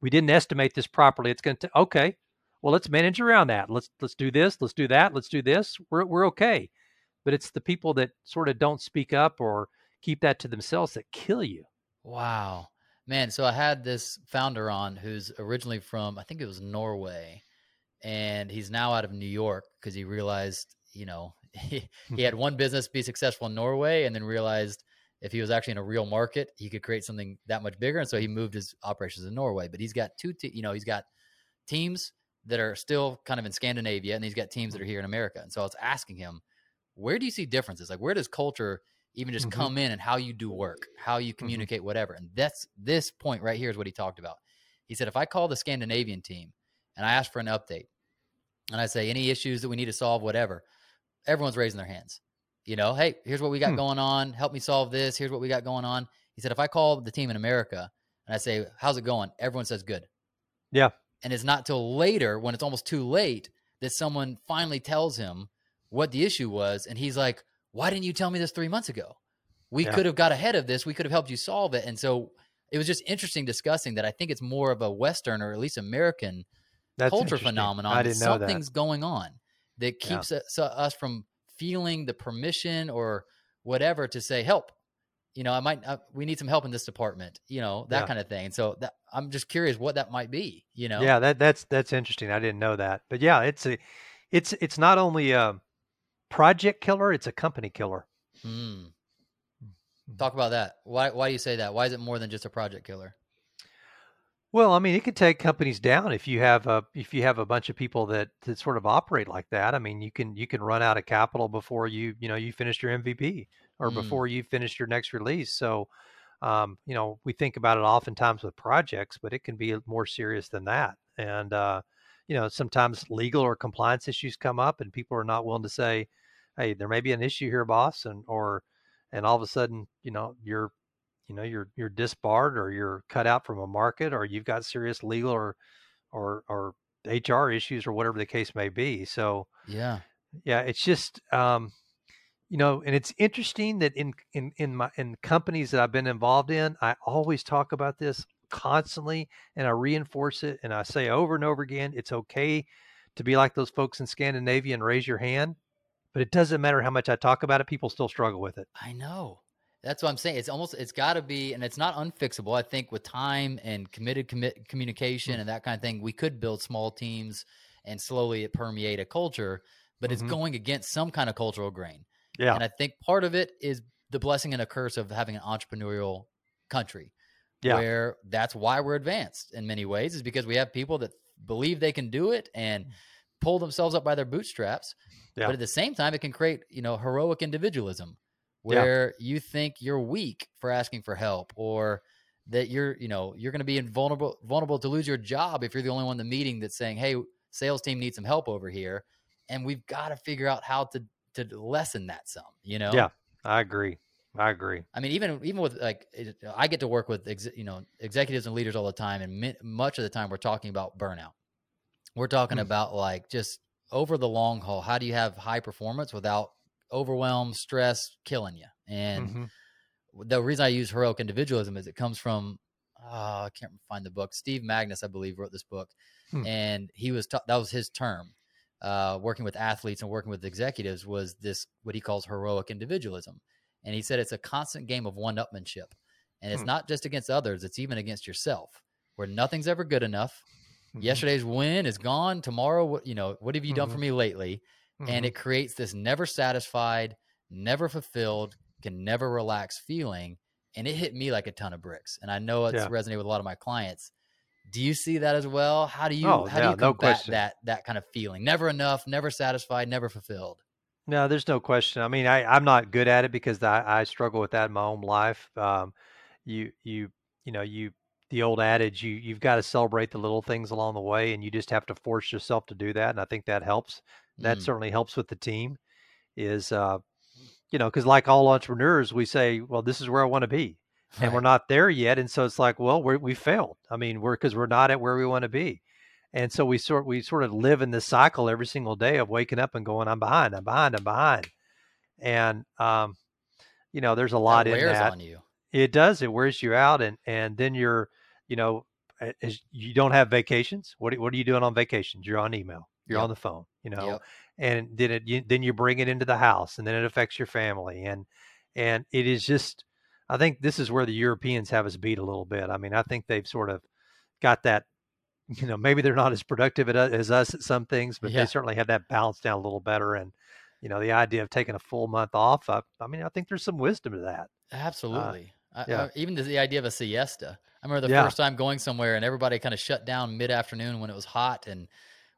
we didn't estimate this properly it's going to okay well let's manage around that. Let's let's do this let's do that let's do this. We're, we're okay. But it's the people that sort of don't speak up or keep that to themselves that kill you. Wow. Man so i had this founder on who's originally from i think it was norway and he's now out of new york because he realized you know he, he had one business be successful in norway and then realized if he was actually in a real market he could create something that much bigger and so he moved his operations in norway. But he's got two te- you know he's got teams that are still kind of in Scandinavia, and he's got teams that are here in America. And so I was asking him, where do you see differences? Like, where does culture even just Mhm. come in and how you do work, how you communicate, whatever. And that's this point right here is what he talked about. He said, if I call the Scandinavian team and I ask for an update and I say any issues that we need to solve, whatever, everyone's raising their hands. You know, hey, here's what we got Hmm. going on. Help me solve this. Here's what we got going on. He said, if I call the team in America and I say, how's it going? Everyone says good. Yeah. And it's not till later when it's almost too late that someone finally tells him what the issue was. And he's like, why didn't you tell me this three months ago? We Yeah. could have got ahead of this. We could have helped you solve it. And so it was just interesting discussing that. I think it's more of a Western or at least American That's culture phenomenon. I that didn't know that. something's going on that Yeah. keeps us, us from feeling the permission or whatever to say help. You know, I might uh, we need some help in this department. You know that Yeah. kind of thing. And so that, I'm just curious what that might be. You know, Yeah, that that's that's interesting. I didn't know that. But yeah, it's a it's it's not only a project killer, it's a company killer. Hmm. Talk about that. Why why do you say that? Why is it more than just a project killer? Well, I mean, it could take companies down if you have a if you have a bunch of people that that sort of operate like that. I mean, you can you can run out of capital before you you know you finish your MVP or Mm. before you finish your next release. So, um, you know, we think about it oftentimes with projects, but it can be more serious than that. And uh, you know, sometimes legal or compliance issues come up, and people are not willing to say, "Hey, there may be an issue here, boss," and or and all of a sudden, you know, you're you know you're you're disbarred or you're cut out from a market or you've got serious legal or or or HR issues or whatever the case may be. So Yeah. yeah, it's just um, you know, and it's interesting that in in in my in companies that I've been involved in, I always talk about this constantly and I reinforce it and I say over and over again, it's okay to be like those folks in Scandinavia and raise your hand, but it doesn't matter how much I talk about it, people still struggle with it. I know. That's what I'm saying. It's almost it's got to be, and it's not unfixable. I think with time and committed commit communication and that kind of thing, we could build small teams and slowly it permeate a culture. But it's Mhm. going against some kind of cultural grain. Yeah. And I think part of it is the blessing and a curse of having an entrepreneurial country. Yeah. Where that's why we're advanced in many ways, is because we have people that believe they can do it and mm. pull themselves up by their bootstraps. Yeah. But at the same time, it can create, you know, heroic individualism Yeah. where you think you're weak for asking for help or that you're, you know, you're going to be invulnerable, vulnerable to lose your job if you're the only one in the meeting that's saying, Hey, sales team needs some help over here. And we've got to figure out how to, to lessen that some, you know? Yeah. I agree. I agree. I mean, even even with like, it, I get to work with ex, you know executives and leaders all the time, and mi- much of the time we're talking about burnout. We're talking Mm. about like just over the long haul. How do you have high performance without overwhelm, stress killing you? And Mhm. the reason I use heroic individualism is it comes from oh, I can't find the book. Steve Magness, I believe, wrote this book, Hmm. and he was ta- that was his term. Uh, working with athletes and working with executives was this what he calls heroic individualism, and he said it's a constant game of one-upmanship, and it's Hmm. not just against others; it's even against yourself, where nothing's ever good enough. Mhm. Yesterday's win is gone. Tomorrow, what you know, what have you done Mhm. for me lately? and Mhm. it creates this never satisfied, never fulfilled, can never relax feeling. And it hit me like a ton of bricks. And I know it's Yeah. resonated with a lot of my clients. Do you see that as well? How do you Oh, how do you no combat question. that that kind of feeling? Never enough, never satisfied, never fulfilled. No, there's no question. I mean, I, I'm not good at it because I, I struggle with that in my own life. Um, you, you, you know, you, the old adage, you, you've got to celebrate the little things along the way, and you just have to force yourself to do that. And I think that helps. That Mm, certainly helps with the team. Is, uh, you know, because like all entrepreneurs, we say, well, this is where I want to be, and we're not there yet. And so it's like, well, we're, we failed. I mean, we're because we're not at where we want to be. And so we sort we sort of live in this cycle every single day of waking up and going, I'm behind, I'm behind, I'm behind. And um, you know, there's a lot that in that. It does. It wears you out, and and then you're, you know, as you don't have vacations. What are- what are you doing on vacations? You're on email. You're Yep. on the phone. You know, Yep. and then it you, then you bring it into the house, and then it affects your family, and and it is just. I think this is where the Europeans have us beat a little bit. I mean, I think they've sort of got that. You know, maybe they're not as productive uh, as us at some things, but Yeah. they certainly have that balance down a little better. And you know, the idea of taking a full month off. I, I mean, I think there's some wisdom to that. Uh, Absolutely. I, yeah. I, even the, the idea of a siesta. I remember the Yeah. first time going somewhere and everybody kind of shut down mid afternoon when it was hot and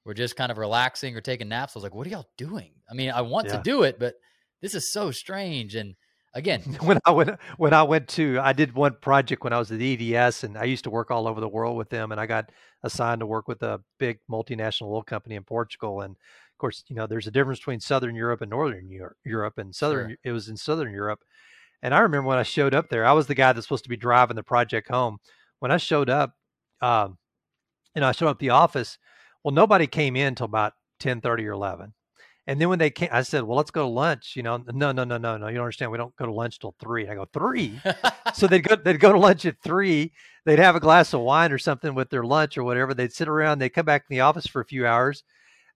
we're just kind of relaxing or taking naps. I was like, what are y'all doing? I mean, I want to do it, but this is so strange. And again, when I went when I went to I did one project when I was at EDS and I used to work all over the world with them and I got assigned to work with a big multinational oil company in Portugal and of course you know there's a difference between southern Europe and northern Europe and southern sure. it was in southern Europe. And I remember when I showed up there I was the guy that's supposed to be driving the project home. When I showed up um, you know I showed up the office well nobody came in until about 10 30 or 11 and then when they came, I said, "Well, let's go to lunch." You know, no, no, no, no, no. You don't understand. We don't go to lunch till three. I go three. so they'd go, they'd go to lunch at three. They'd have a glass of wine or something with their lunch or whatever. They'd sit around. They'd come back in the office for a few hours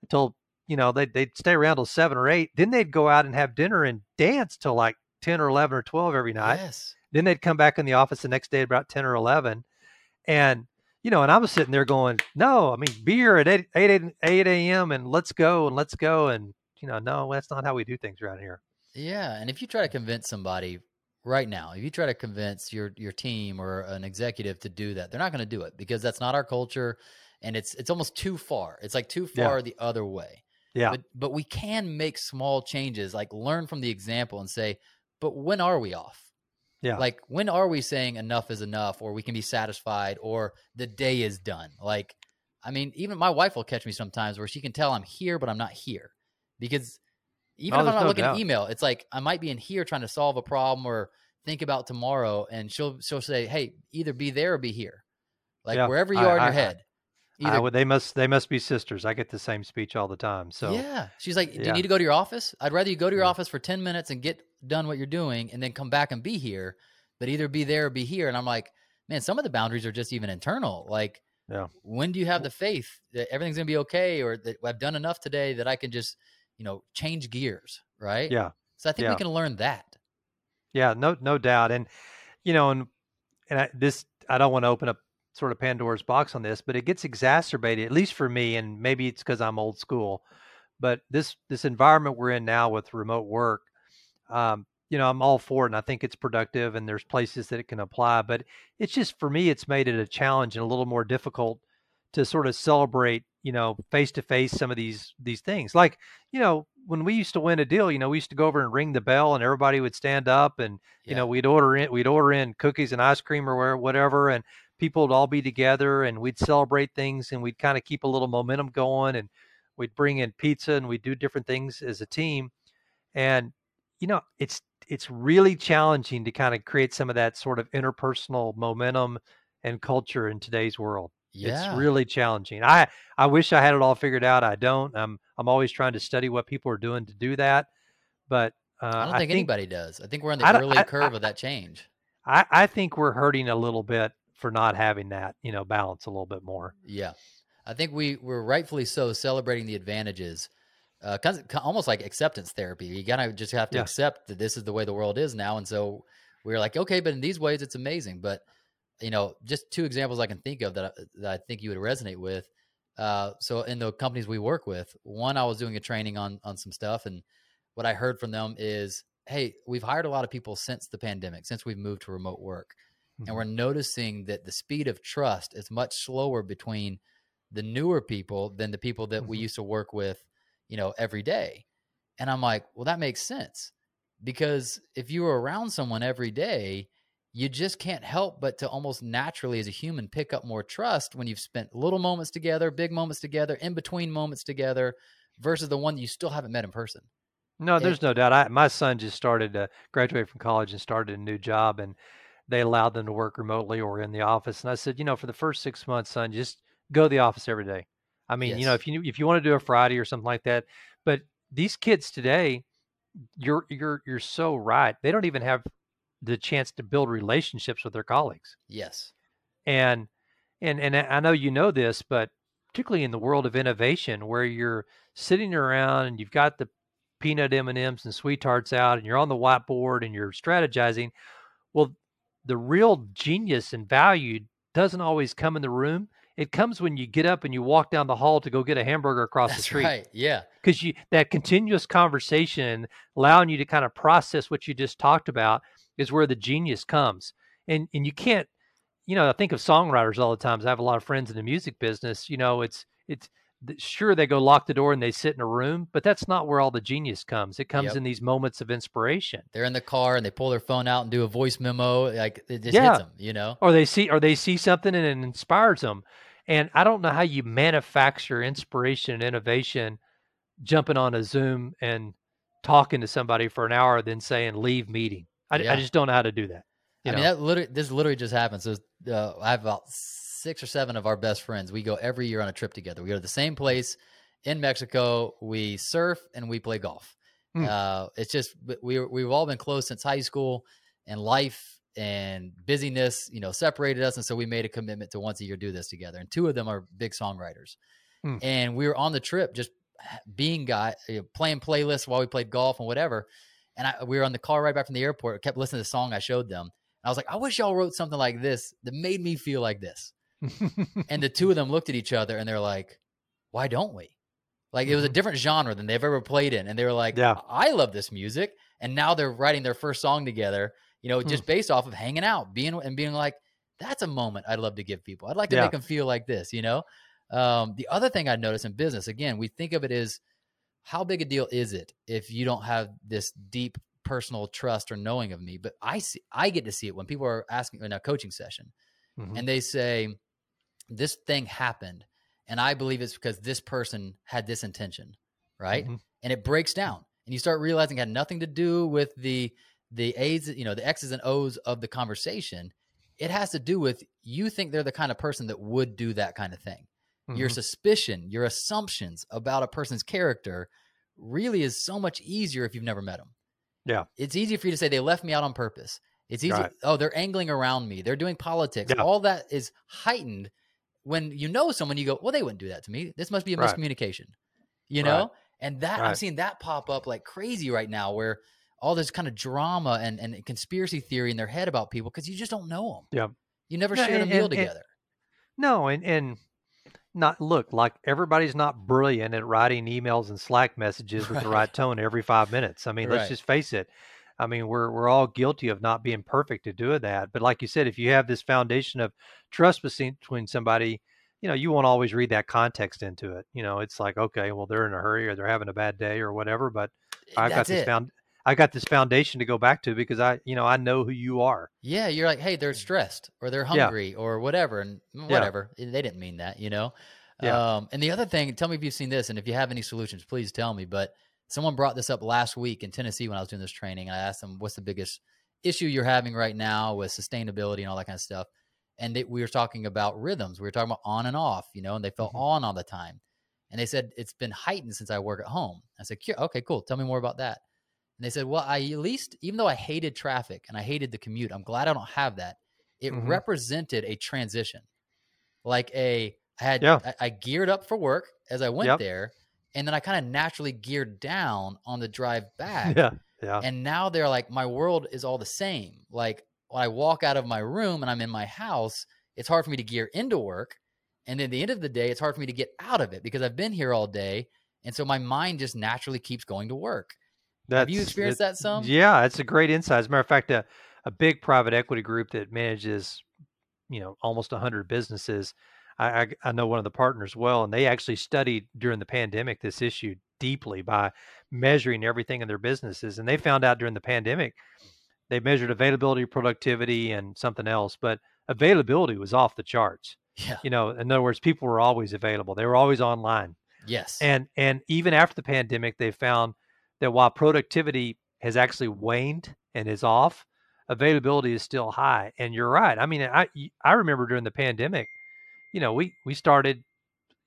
until you know they'd they'd stay around till seven or eight. Then they'd go out and have dinner and dance till like ten or eleven or twelve every night. Yes. Then they'd come back in the office the next day about ten or eleven, and you know, and I was sitting there going, no, I mean, be here at 8, 8, 8 a.m. and let's go and let's go. And you know, no, that's not how we do things around here. Yeah, and if you try to convince somebody right now, if you try to convince your your team or an executive to do that, they're not going to do it because that's not our culture, and it's it's almost too far. It's like too far yeah. the other way. Yeah. But but we can make small changes, like learn from the example and say, but when are we off? Yeah. Like when are we saying enough is enough, or we can be satisfied, or the day is done? Like, I mean, even my wife will catch me sometimes where she can tell I'm here, but I'm not here because even oh, if I'm not no looking doubt. at email, it's like I might be in here trying to solve a problem or think about tomorrow, and she'll she'll say, "Hey, either be there or be here, like yeah, wherever you I, are in I, your head." Either, would, they must they must be sisters. I get the same speech all the time. So yeah, she's like, "Do yeah. you need to go to your office? I'd rather you go to your yeah. office for ten minutes and get done what you're doing, and then come back and be here. But either be there or be here." And I'm like, "Man, some of the boundaries are just even internal. Like, when do you have the faith that everything's gonna be okay, or that I've done enough today that I can just you know, change gears, right? Yeah. So I think yeah. we can learn that. Yeah, no, no doubt. And you know, and and I, this, I don't want to open up sort of Pandora's box on this, but it gets exacerbated, at least for me, and maybe it's because I'm old school. But this this environment we're in now with remote work, um, you know, I'm all for it, and I think it's productive, and there's places that it can apply. But it's just for me, it's made it a challenge and a little more difficult to sort of celebrate you know face to face some of these these things. Like you know when we used to win a deal you know we used to go over and ring the bell and everybody would stand up and yeah. you know we'd order in we'd order in cookies and ice cream or whatever and people would all be together and we'd celebrate things and we'd kind of keep a little momentum going and we'd bring in pizza and we'd do different things as a team. And you know it's it's really challenging to kind of create some of that sort of interpersonal momentum and culture in today's world yeah. It's really challenging. I I wish I had it all figured out. I don't. I'm I'm always trying to study what people are doing to do that. But uh, I don't think, I think, anybody does. I think we're on the early I, curve of that change. I, I think we're hurting a little bit for not having that, you know, balance a little bit more. Yeah. I think we we're rightfully so celebrating the advantages. Uh, almost like acceptance therapy. You gotta just have to yeah. accept that this is the way the world is now, and so we're like, okay, but in these ways, it's amazing. But you know, just two examples I can think of that, I, that I think you would resonate with. Uh, so in the companies we work with, one I was doing a training on on some stuff, and what I heard from them is, "Hey, we've hired a lot of people since the pandemic, since we've moved to remote work, mm-hmm. and we're noticing that the speed of trust is much slower between the newer people than the people that mm-hmm. we used to work with, you know, every day." And I'm like, "Well, that makes sense." Because if you were around someone every day, you just can't help but to almost naturally as a human pick up more trust when you've spent little moments together, big moments together, in between moments together versus the one that you still haven't met in person. No, there's it, no doubt. I, my son just started to graduate from college and started a new job and they allowed them to work remotely or in the office. And I said, you know, for the first six months, son, just go to the office every day. I mean, yes. you know, if you if you want to do a Friday or something like that, but these kids today, you're you're you're so right. They don't even have the chance to build relationships with their colleagues. Yes. And and and I know you know this, but particularly in the world of innovation where you're sitting around and you've got the peanut M&Ms and sweet tarts out and you're on the whiteboard and you're strategizing, well the real genius and value doesn't always come in the room. It comes when you get up and you walk down the hall to go get a hamburger across That's the street. Right. Yeah. Because you that continuous conversation allowing you to kind of process what you just talked about is where the genius comes. And and you can't, you know, I think of songwriters all the time. I have a lot of friends in the music business. You know, it's it's sure they go lock the door and they sit in a room but that's not where all the genius comes it comes Yep. in these moments of inspiration They're in the car and they pull their phone out and do a voice memo. Like it just Yeah. hits them, you know? or they see or they see something and it inspires them and i don't know how you manufacture inspiration and innovation jumping on a zoom and talking to somebody for an hour then saying leave meeting i, Yeah. I just don't know how to do that I mean, that literally, this literally just happened. So uh, I have about six or seven of our best friends. We go every year on a trip together. We go to the same place in Mexico. We surf and we play golf. Hmm. Uh, it's just we we've all been close since high school, and life and busyness, you know, separated us. And so we made a commitment to once a year do this together. And two of them are big songwriters. Hmm. And we were on the trip, just being guy, you know, playing playlists while we played golf and whatever. And I, we were on the car right back from the airport. Kept listening to the song I showed them. I was like, I wish y'all wrote something like this that made me feel like this. And the two of them looked at each other and they're like, why don't we? Like it was a Mhm. different genre than they've ever played in. And they were like, Yeah. I love this music. And now they're writing their first song together, you know, Hmm. just based off of hanging out, being and being like, that's a moment I'd love to give people. I'd like to Yeah. make them feel like this, you know? Um, the other thing I noticed in business, again, we think of it as how big a deal is it if you don't have this deep personal trust or knowing of me? But I see, I get to see it when people are asking in a coaching session Mhm. and they say, this thing happened. And I believe it's because this person had this intention, right? Mhm. And it breaks down. And you start realizing it had nothing to do with the the A's, you know, the X's and O's of the conversation. It has to do with you think they're the kind of person that would do that kind of thing. Your Mhm. suspicion, your assumptions about a person's character really is so much easier if you've never met them. Yeah. It's easy for you to say they left me out on purpose. It's easy. Right. Oh, they're angling around me. They're doing politics. Yeah. All that is heightened when you know someone. You go, well, they wouldn't do that to me. This must be a Right. miscommunication. You Right. know, and that I'm seeing that pop up like crazy right now, where all this kind of drama and, and conspiracy theory in their head about people because you just don't know them. Yeah. You never Yeah, shared a meal and- and- together. No, and and not look like everybody's not brilliant at writing emails and Slack messages with the Right. right tone every five minutes. I mean, Right. let's just face it. I mean, we're we're all guilty of not being perfect at doing that. But like you said, if you have this foundation of trust between somebody, you know, you won't always read that context into it. You know, it's like, okay, well, they're in a hurry or they're having a bad day or whatever. But eh, I've got this it. found I got this foundation to go back to because I, you know, I know who you are. Yeah, you're like, hey, they're stressed or they're Yeah. hungry or whatever, and mm, Yeah. whatever. They didn't mean that, you know. Yeah. Um, and the other thing, tell me if you've seen this, and if you have any solutions, please tell me. But someone brought this up last week in Tennessee when I was doing this training. I asked them, "What's the biggest issue you're having right now with sustainability and all that kind of stuff?" And they, we were talking about rhythms. We were talking about on and off, you know, and they felt Mhm. on all the time. And they said it's been heightened since I work at home. I said, "Okay, cool. Tell me more about that." And they said, "Well, I at least, even though I hated traffic and I hated the commute, I'm glad I don't have that. It Mhm. represented a transition, like a I had Yeah. I, I geared up for work as I went Yep. there, and then I kind of naturally geared down on the drive back. Yeah. Yeah. And now they're like, my world is all the same. Like when I walk out of my room and I'm in my house, it's hard for me to gear into work. And then at the end of the day, it's hard for me to get out of it because I've been here all day. And so my mind just naturally keeps going to work. Have you experienced it- that some? Yeah, it's a great insight. As a matter of fact, a, a big private equity group that manages, you know, almost 100 businesses. I, I, I know one of the partners well, and they actually studied during the pandemic this issue deeply by measuring everything in their businesses. And they found out during the pandemic, they measured availability, productivity, and something else, but availability was off the charts. Yeah. You know, in other words, people were always available. They were always online Yes. and and even after the pandemic they found that while productivity has actually waned and is off availability is still high and you're right i mean i i remember during the pandemic you know we we started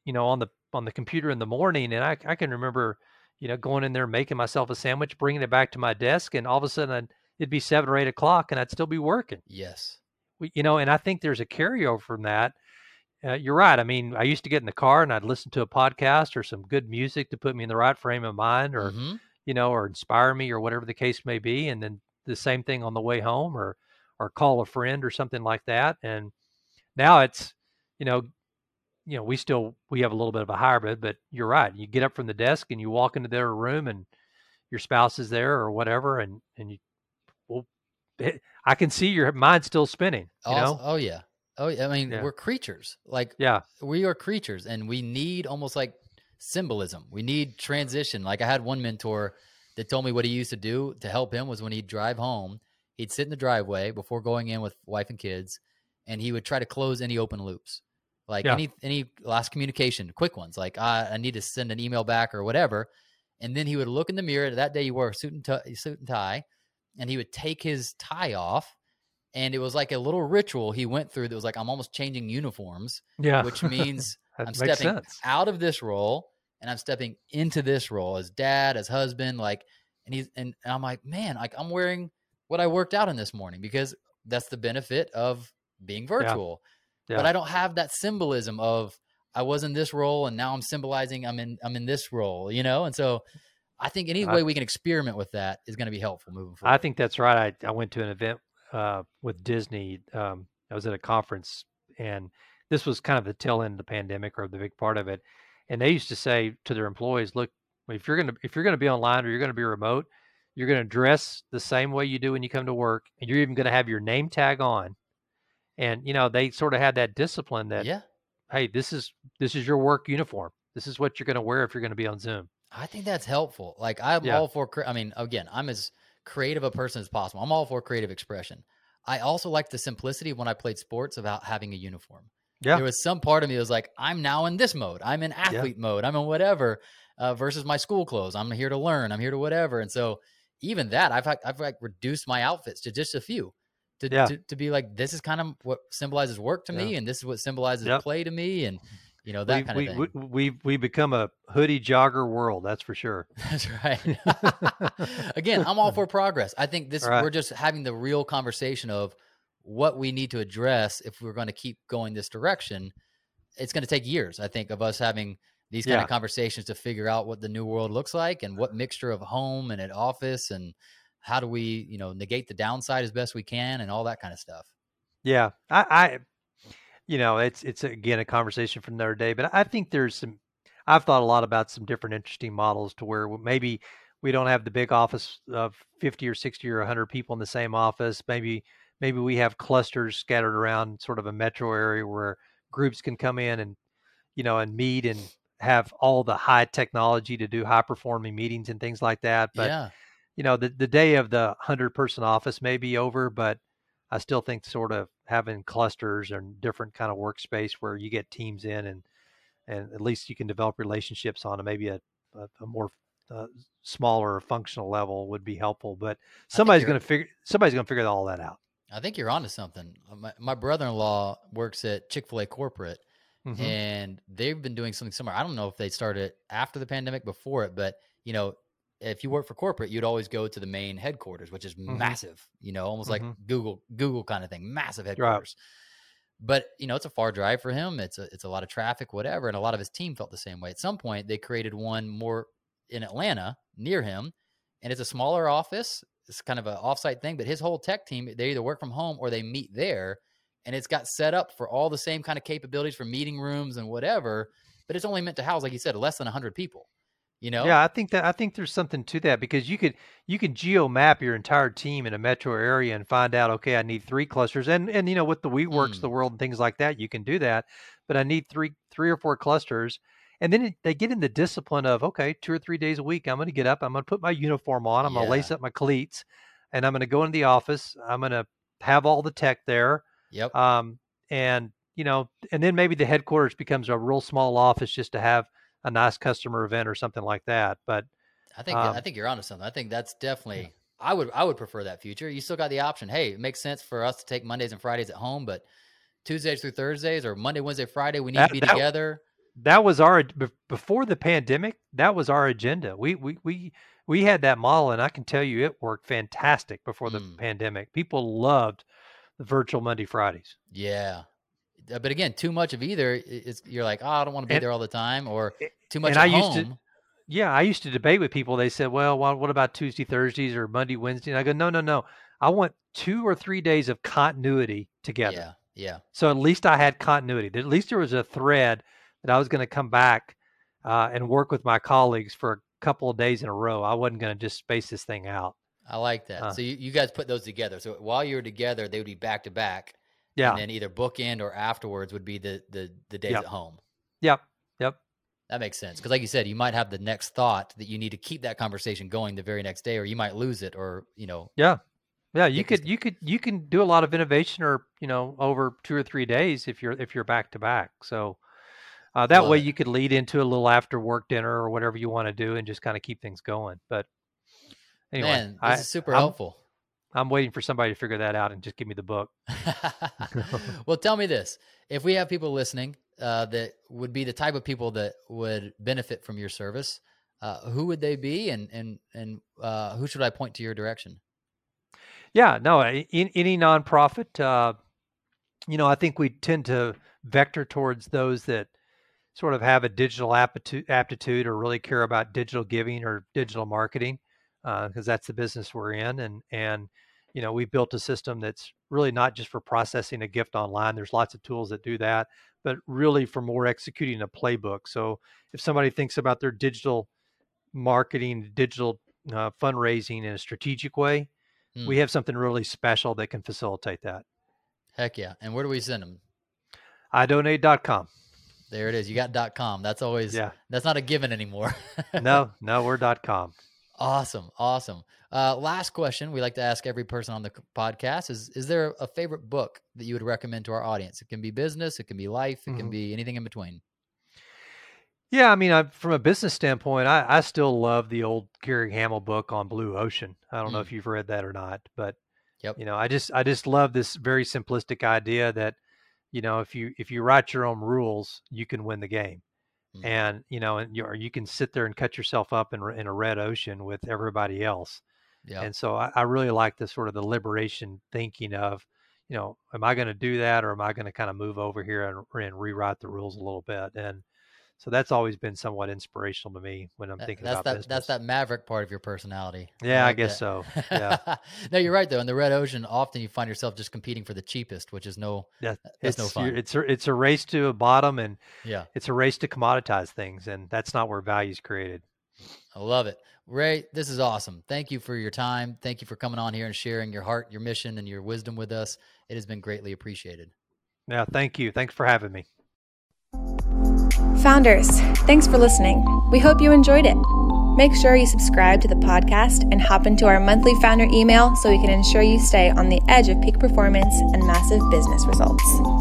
you know on the on the computer in the morning and i, I can remember you know going in there making myself a sandwich bringing it back to my desk and all of a sudden I'd, it'd be seven or eight o'clock and i'd still be working yes. we, you know, and I think there's a carryover from that. Uh, you're right. I mean, I used to get in the car and I'd listen to a podcast or some good music to put me in the right frame of mind, or Mhm. You know, or inspire me, or whatever the case may be. And then the same thing on the way home, or or call a friend or something like that. And now it's, you know, you know, we still we have a little bit of a hybrid, but you're right. You get up from the desk and you walk into their room, and your spouse is there or whatever, and and you, well, it, I can see your mind still spinning. You Also- know, oh yeah. Oh, yeah. I mean, Yeah. we're creatures. Like yeah. we are creatures and we need almost like symbolism. We need transition. Like I had one mentor that told me what he used to do to help him was when he'd drive home, he'd sit in the driveway before going in with wife and kids, and he would try to close any open loops. Like Yeah. any any last communication, quick ones, like ah, I need to send an email back or whatever. And then he would look in the mirror. That day, he wore a suit and tie, suit and tie, and he would take his tie off, and it was like a little ritual he went through. That was like I'm almost changing uniforms, Yeah. which means I'm stepping sense. out of this role and I'm stepping into this role as dad, as husband, like, and he's and, and I'm like, man, like I'm wearing what I worked out in this morning because that's the benefit of being virtual. Yeah. But I don't have that symbolism of I was in this role and now I'm symbolizing I'm in I'm in this role, you know? And so I think any way we can experiment with that is going to be helpful moving forward. I think that's right. I, I went to an event uh, with Disney. Um, I was at a conference, and this was kind of the tail end of the pandemic or the big part of it. And they used to say to their employees, "Look, if you're gonna if you're gonna be online or you're gonna be remote, you're gonna dress the same way you do when you come to work, and you're even gonna have your name tag on." And you know, they sort of had that discipline that, yeah. hey, this is this is your work uniform. This is what you're gonna wear if you're gonna be on Zoom. I think that's helpful. Like I'm Yeah. all for. I mean, again, I'm as creative a person as possible. I'm all for creative expression. I also like the simplicity when I played sports about having a uniform. Yeah. There was some part of me that was like, I'm now in this mode. I'm in athlete mode. I'm in whatever. Uh, versus my school clothes. I'm here to learn. I'm here to whatever. And so even that, I've I've like reduced my outfits to just a few. To, Yeah. to, to be like this is kind of what symbolizes work to me, and this is what symbolizes Yep. play to me, and you know that we, kind we, of thing. we, we we become a hoodie jogger world. That's for sure. That's right. Again, I'm all for progress. I think this Right. we're just having the real conversation of what we need to address if we're going to keep going this direction. It's going to take years, I think, of us having these kind Yeah. of conversations to figure out what the new world looks like and what mixture of home and at office and how do we, you know, negate the downside as best we can and all that kind of stuff. Yeah, I, I, you know, it's it's again a conversation for another day. But I think there's some. I've thought a lot about some different interesting models to where maybe we don't have the big office of 50 or 60 or 100 people in the same office. Maybe maybe we have clusters scattered around sort of a metro area where groups can come in and you know and meet and have all the high technology to do high performing meetings and things like that. But yeah. you know, the, the day of the hundred person office may be over, but I still think sort of having clusters and different kind of workspace where you get teams in and and at least you can develop relationships on a maybe a, a, a more uh, smaller functional level would be helpful. But somebody's going to figure somebody's going to figure all that out. I think you're onto something. Uh, My, my brother-in-law works at Chick-fil-A corporate Mhm. and they've been doing something similar. I don't know if they started after the pandemic, before it, but you know, if you work for corporate, you'd always go to the main headquarters, which is massive. You know, almost like Mhm. Google, Google kind of thing, massive headquarters. But you know, it's a far drive for him. It's a it's a lot of traffic, whatever. And a lot of his team felt the same way. At some point, they created one more in Atlanta near him, and it's a smaller office. It's kind of an offsite thing, but his whole tech team they either work from home or they meet there and it's got set up for all the same kind of capabilities for meeting rooms and whatever but it's only meant to house like you said less than 100 people you know Yeah, I think that I think there's something to that because you could you can geo map your entire team in a metro area and find out okay I need three clusters and and you know with the WeWorks Mm. the world and things like that you can do that but I need three three or four clusters and then it, they get in the discipline of okay two or three days a week I'm going to get up I'm going to put my uniform on I'm going to lace up my cleats and I'm going to go into the office I'm going to have all the tech there yep. um, and you know, and then maybe the headquarters becomes a real small office just to have a nice customer event or something like that. But i think i um, think you're onto something i think that's definitely i would i would prefer that future you still got the option hey it makes sense for us to take mondays and fridays at home but tuesdays through thursdays or monday wednesday friday we need That- to be that- together that was our before the pandemic. That was our agenda. We we we we had that model, and I can tell you it worked fantastic before the Mm. pandemic. People loved the virtual Monday Fridays. yeah Uh, but again too much of either you're like oh i don't want to be And- there all the time or too much and at I used to- home Yeah, I used to debate with people. They said, "Well, well, what about Tuesday, Thursdays, or Monday, Wednesday?" And I go, "No, no, no. I want two or three days of continuity together." yeah yeah So at least I had continuity. At least there was a thread that I was going to come back uh, and work with my colleagues for a couple of days in a row. I wasn't going to just space this thing out. I like that. Uh. so you, you guys put those together. So while you were together, they would be back to back. Yeah. And then either bookend or afterwards would be the the the days Yep. at home. Yep. Yep. That makes sense. Because like you said, you might have the next thought that you need to keep that conversation going the very next day, or you might lose it, or you know. Yeah, yeah. You could you could you can do a lot of innovation, or you know, over two or three days if you're if you're back to back. So uh, that Love way it. you could lead into a little after work dinner or whatever you want to do, and just kind of keep things going. But anyway, Man, this I, is super I'm, helpful. I'm waiting for somebody to figure that out and just give me the book. well, tell me this: if we have people listening uh, that would be the type of people that would benefit from your service, uh, who would they be, and and and uh, who should I point to your direction? Yeah, no, in, any nonprofit, uh, you know, I think we tend to vector towards those that sort of have a digital aptitude, aptitude or really care about digital giving or digital marketing, because that's the business we're in. And and you know, we've built a system that's really not just for processing a gift online. There's lots of tools that do that, but really for more executing a playbook. So if somebody thinks about their digital marketing, digital uh, fundraising in a strategic way, Hmm. we have something really special that can facilitate that. Heck yeah! And where do we send them? idonate.com. There it is. You got dot .com. That's always Yeah. that's not a given anymore. No, no, we're dot .com. Awesome, awesome. Uh, last question we like to ask every person on the podcast is: Is there a favorite book that you would recommend to our audience? It can be business, it can be life, it can Mhm. be anything in between. Yeah, I mean, I, from a business standpoint, I, I still love the old Gary Hamel book on Blue Ocean. I don't know Mm. if you've read that or not, but Yep. you know, I just I just love this very simplistic idea that you know if you if you write your own rules, you can win the game. Mm. And you know, and you you can sit there and cut yourself up in, in a red ocean with everybody else. Yeah, And so I, I really like the sort of the liberation thinking of, you know, am I going to do that or am I going to kind of move over here and, and rewrite the rules a little bit? And so that's always been somewhat inspirational to me when I'm That- thinking that's about that business. that's that maverick part of your personality. Yeah, I like guess that. so. Yeah. no, you're right though. In the red ocean, often you find yourself just competing for the cheapest, which is no. Yeah, uh, That's no it's you're- fun. it's a, it's a race to a bottom and Yeah, it's a race to commoditize things, and that's not where value's created. I love it. Ray, this is awesome. Thank you for your time. Thank you for coming on here and sharing your heart, your mission, and your wisdom with us. It has been greatly appreciated. Yeah, thank you. Thanks for having me. Founders, thanks for listening. We hope you enjoyed it. Make sure you subscribe to the podcast and hop into our monthly founder email so we can ensure you stay on the edge of peak performance and massive business results.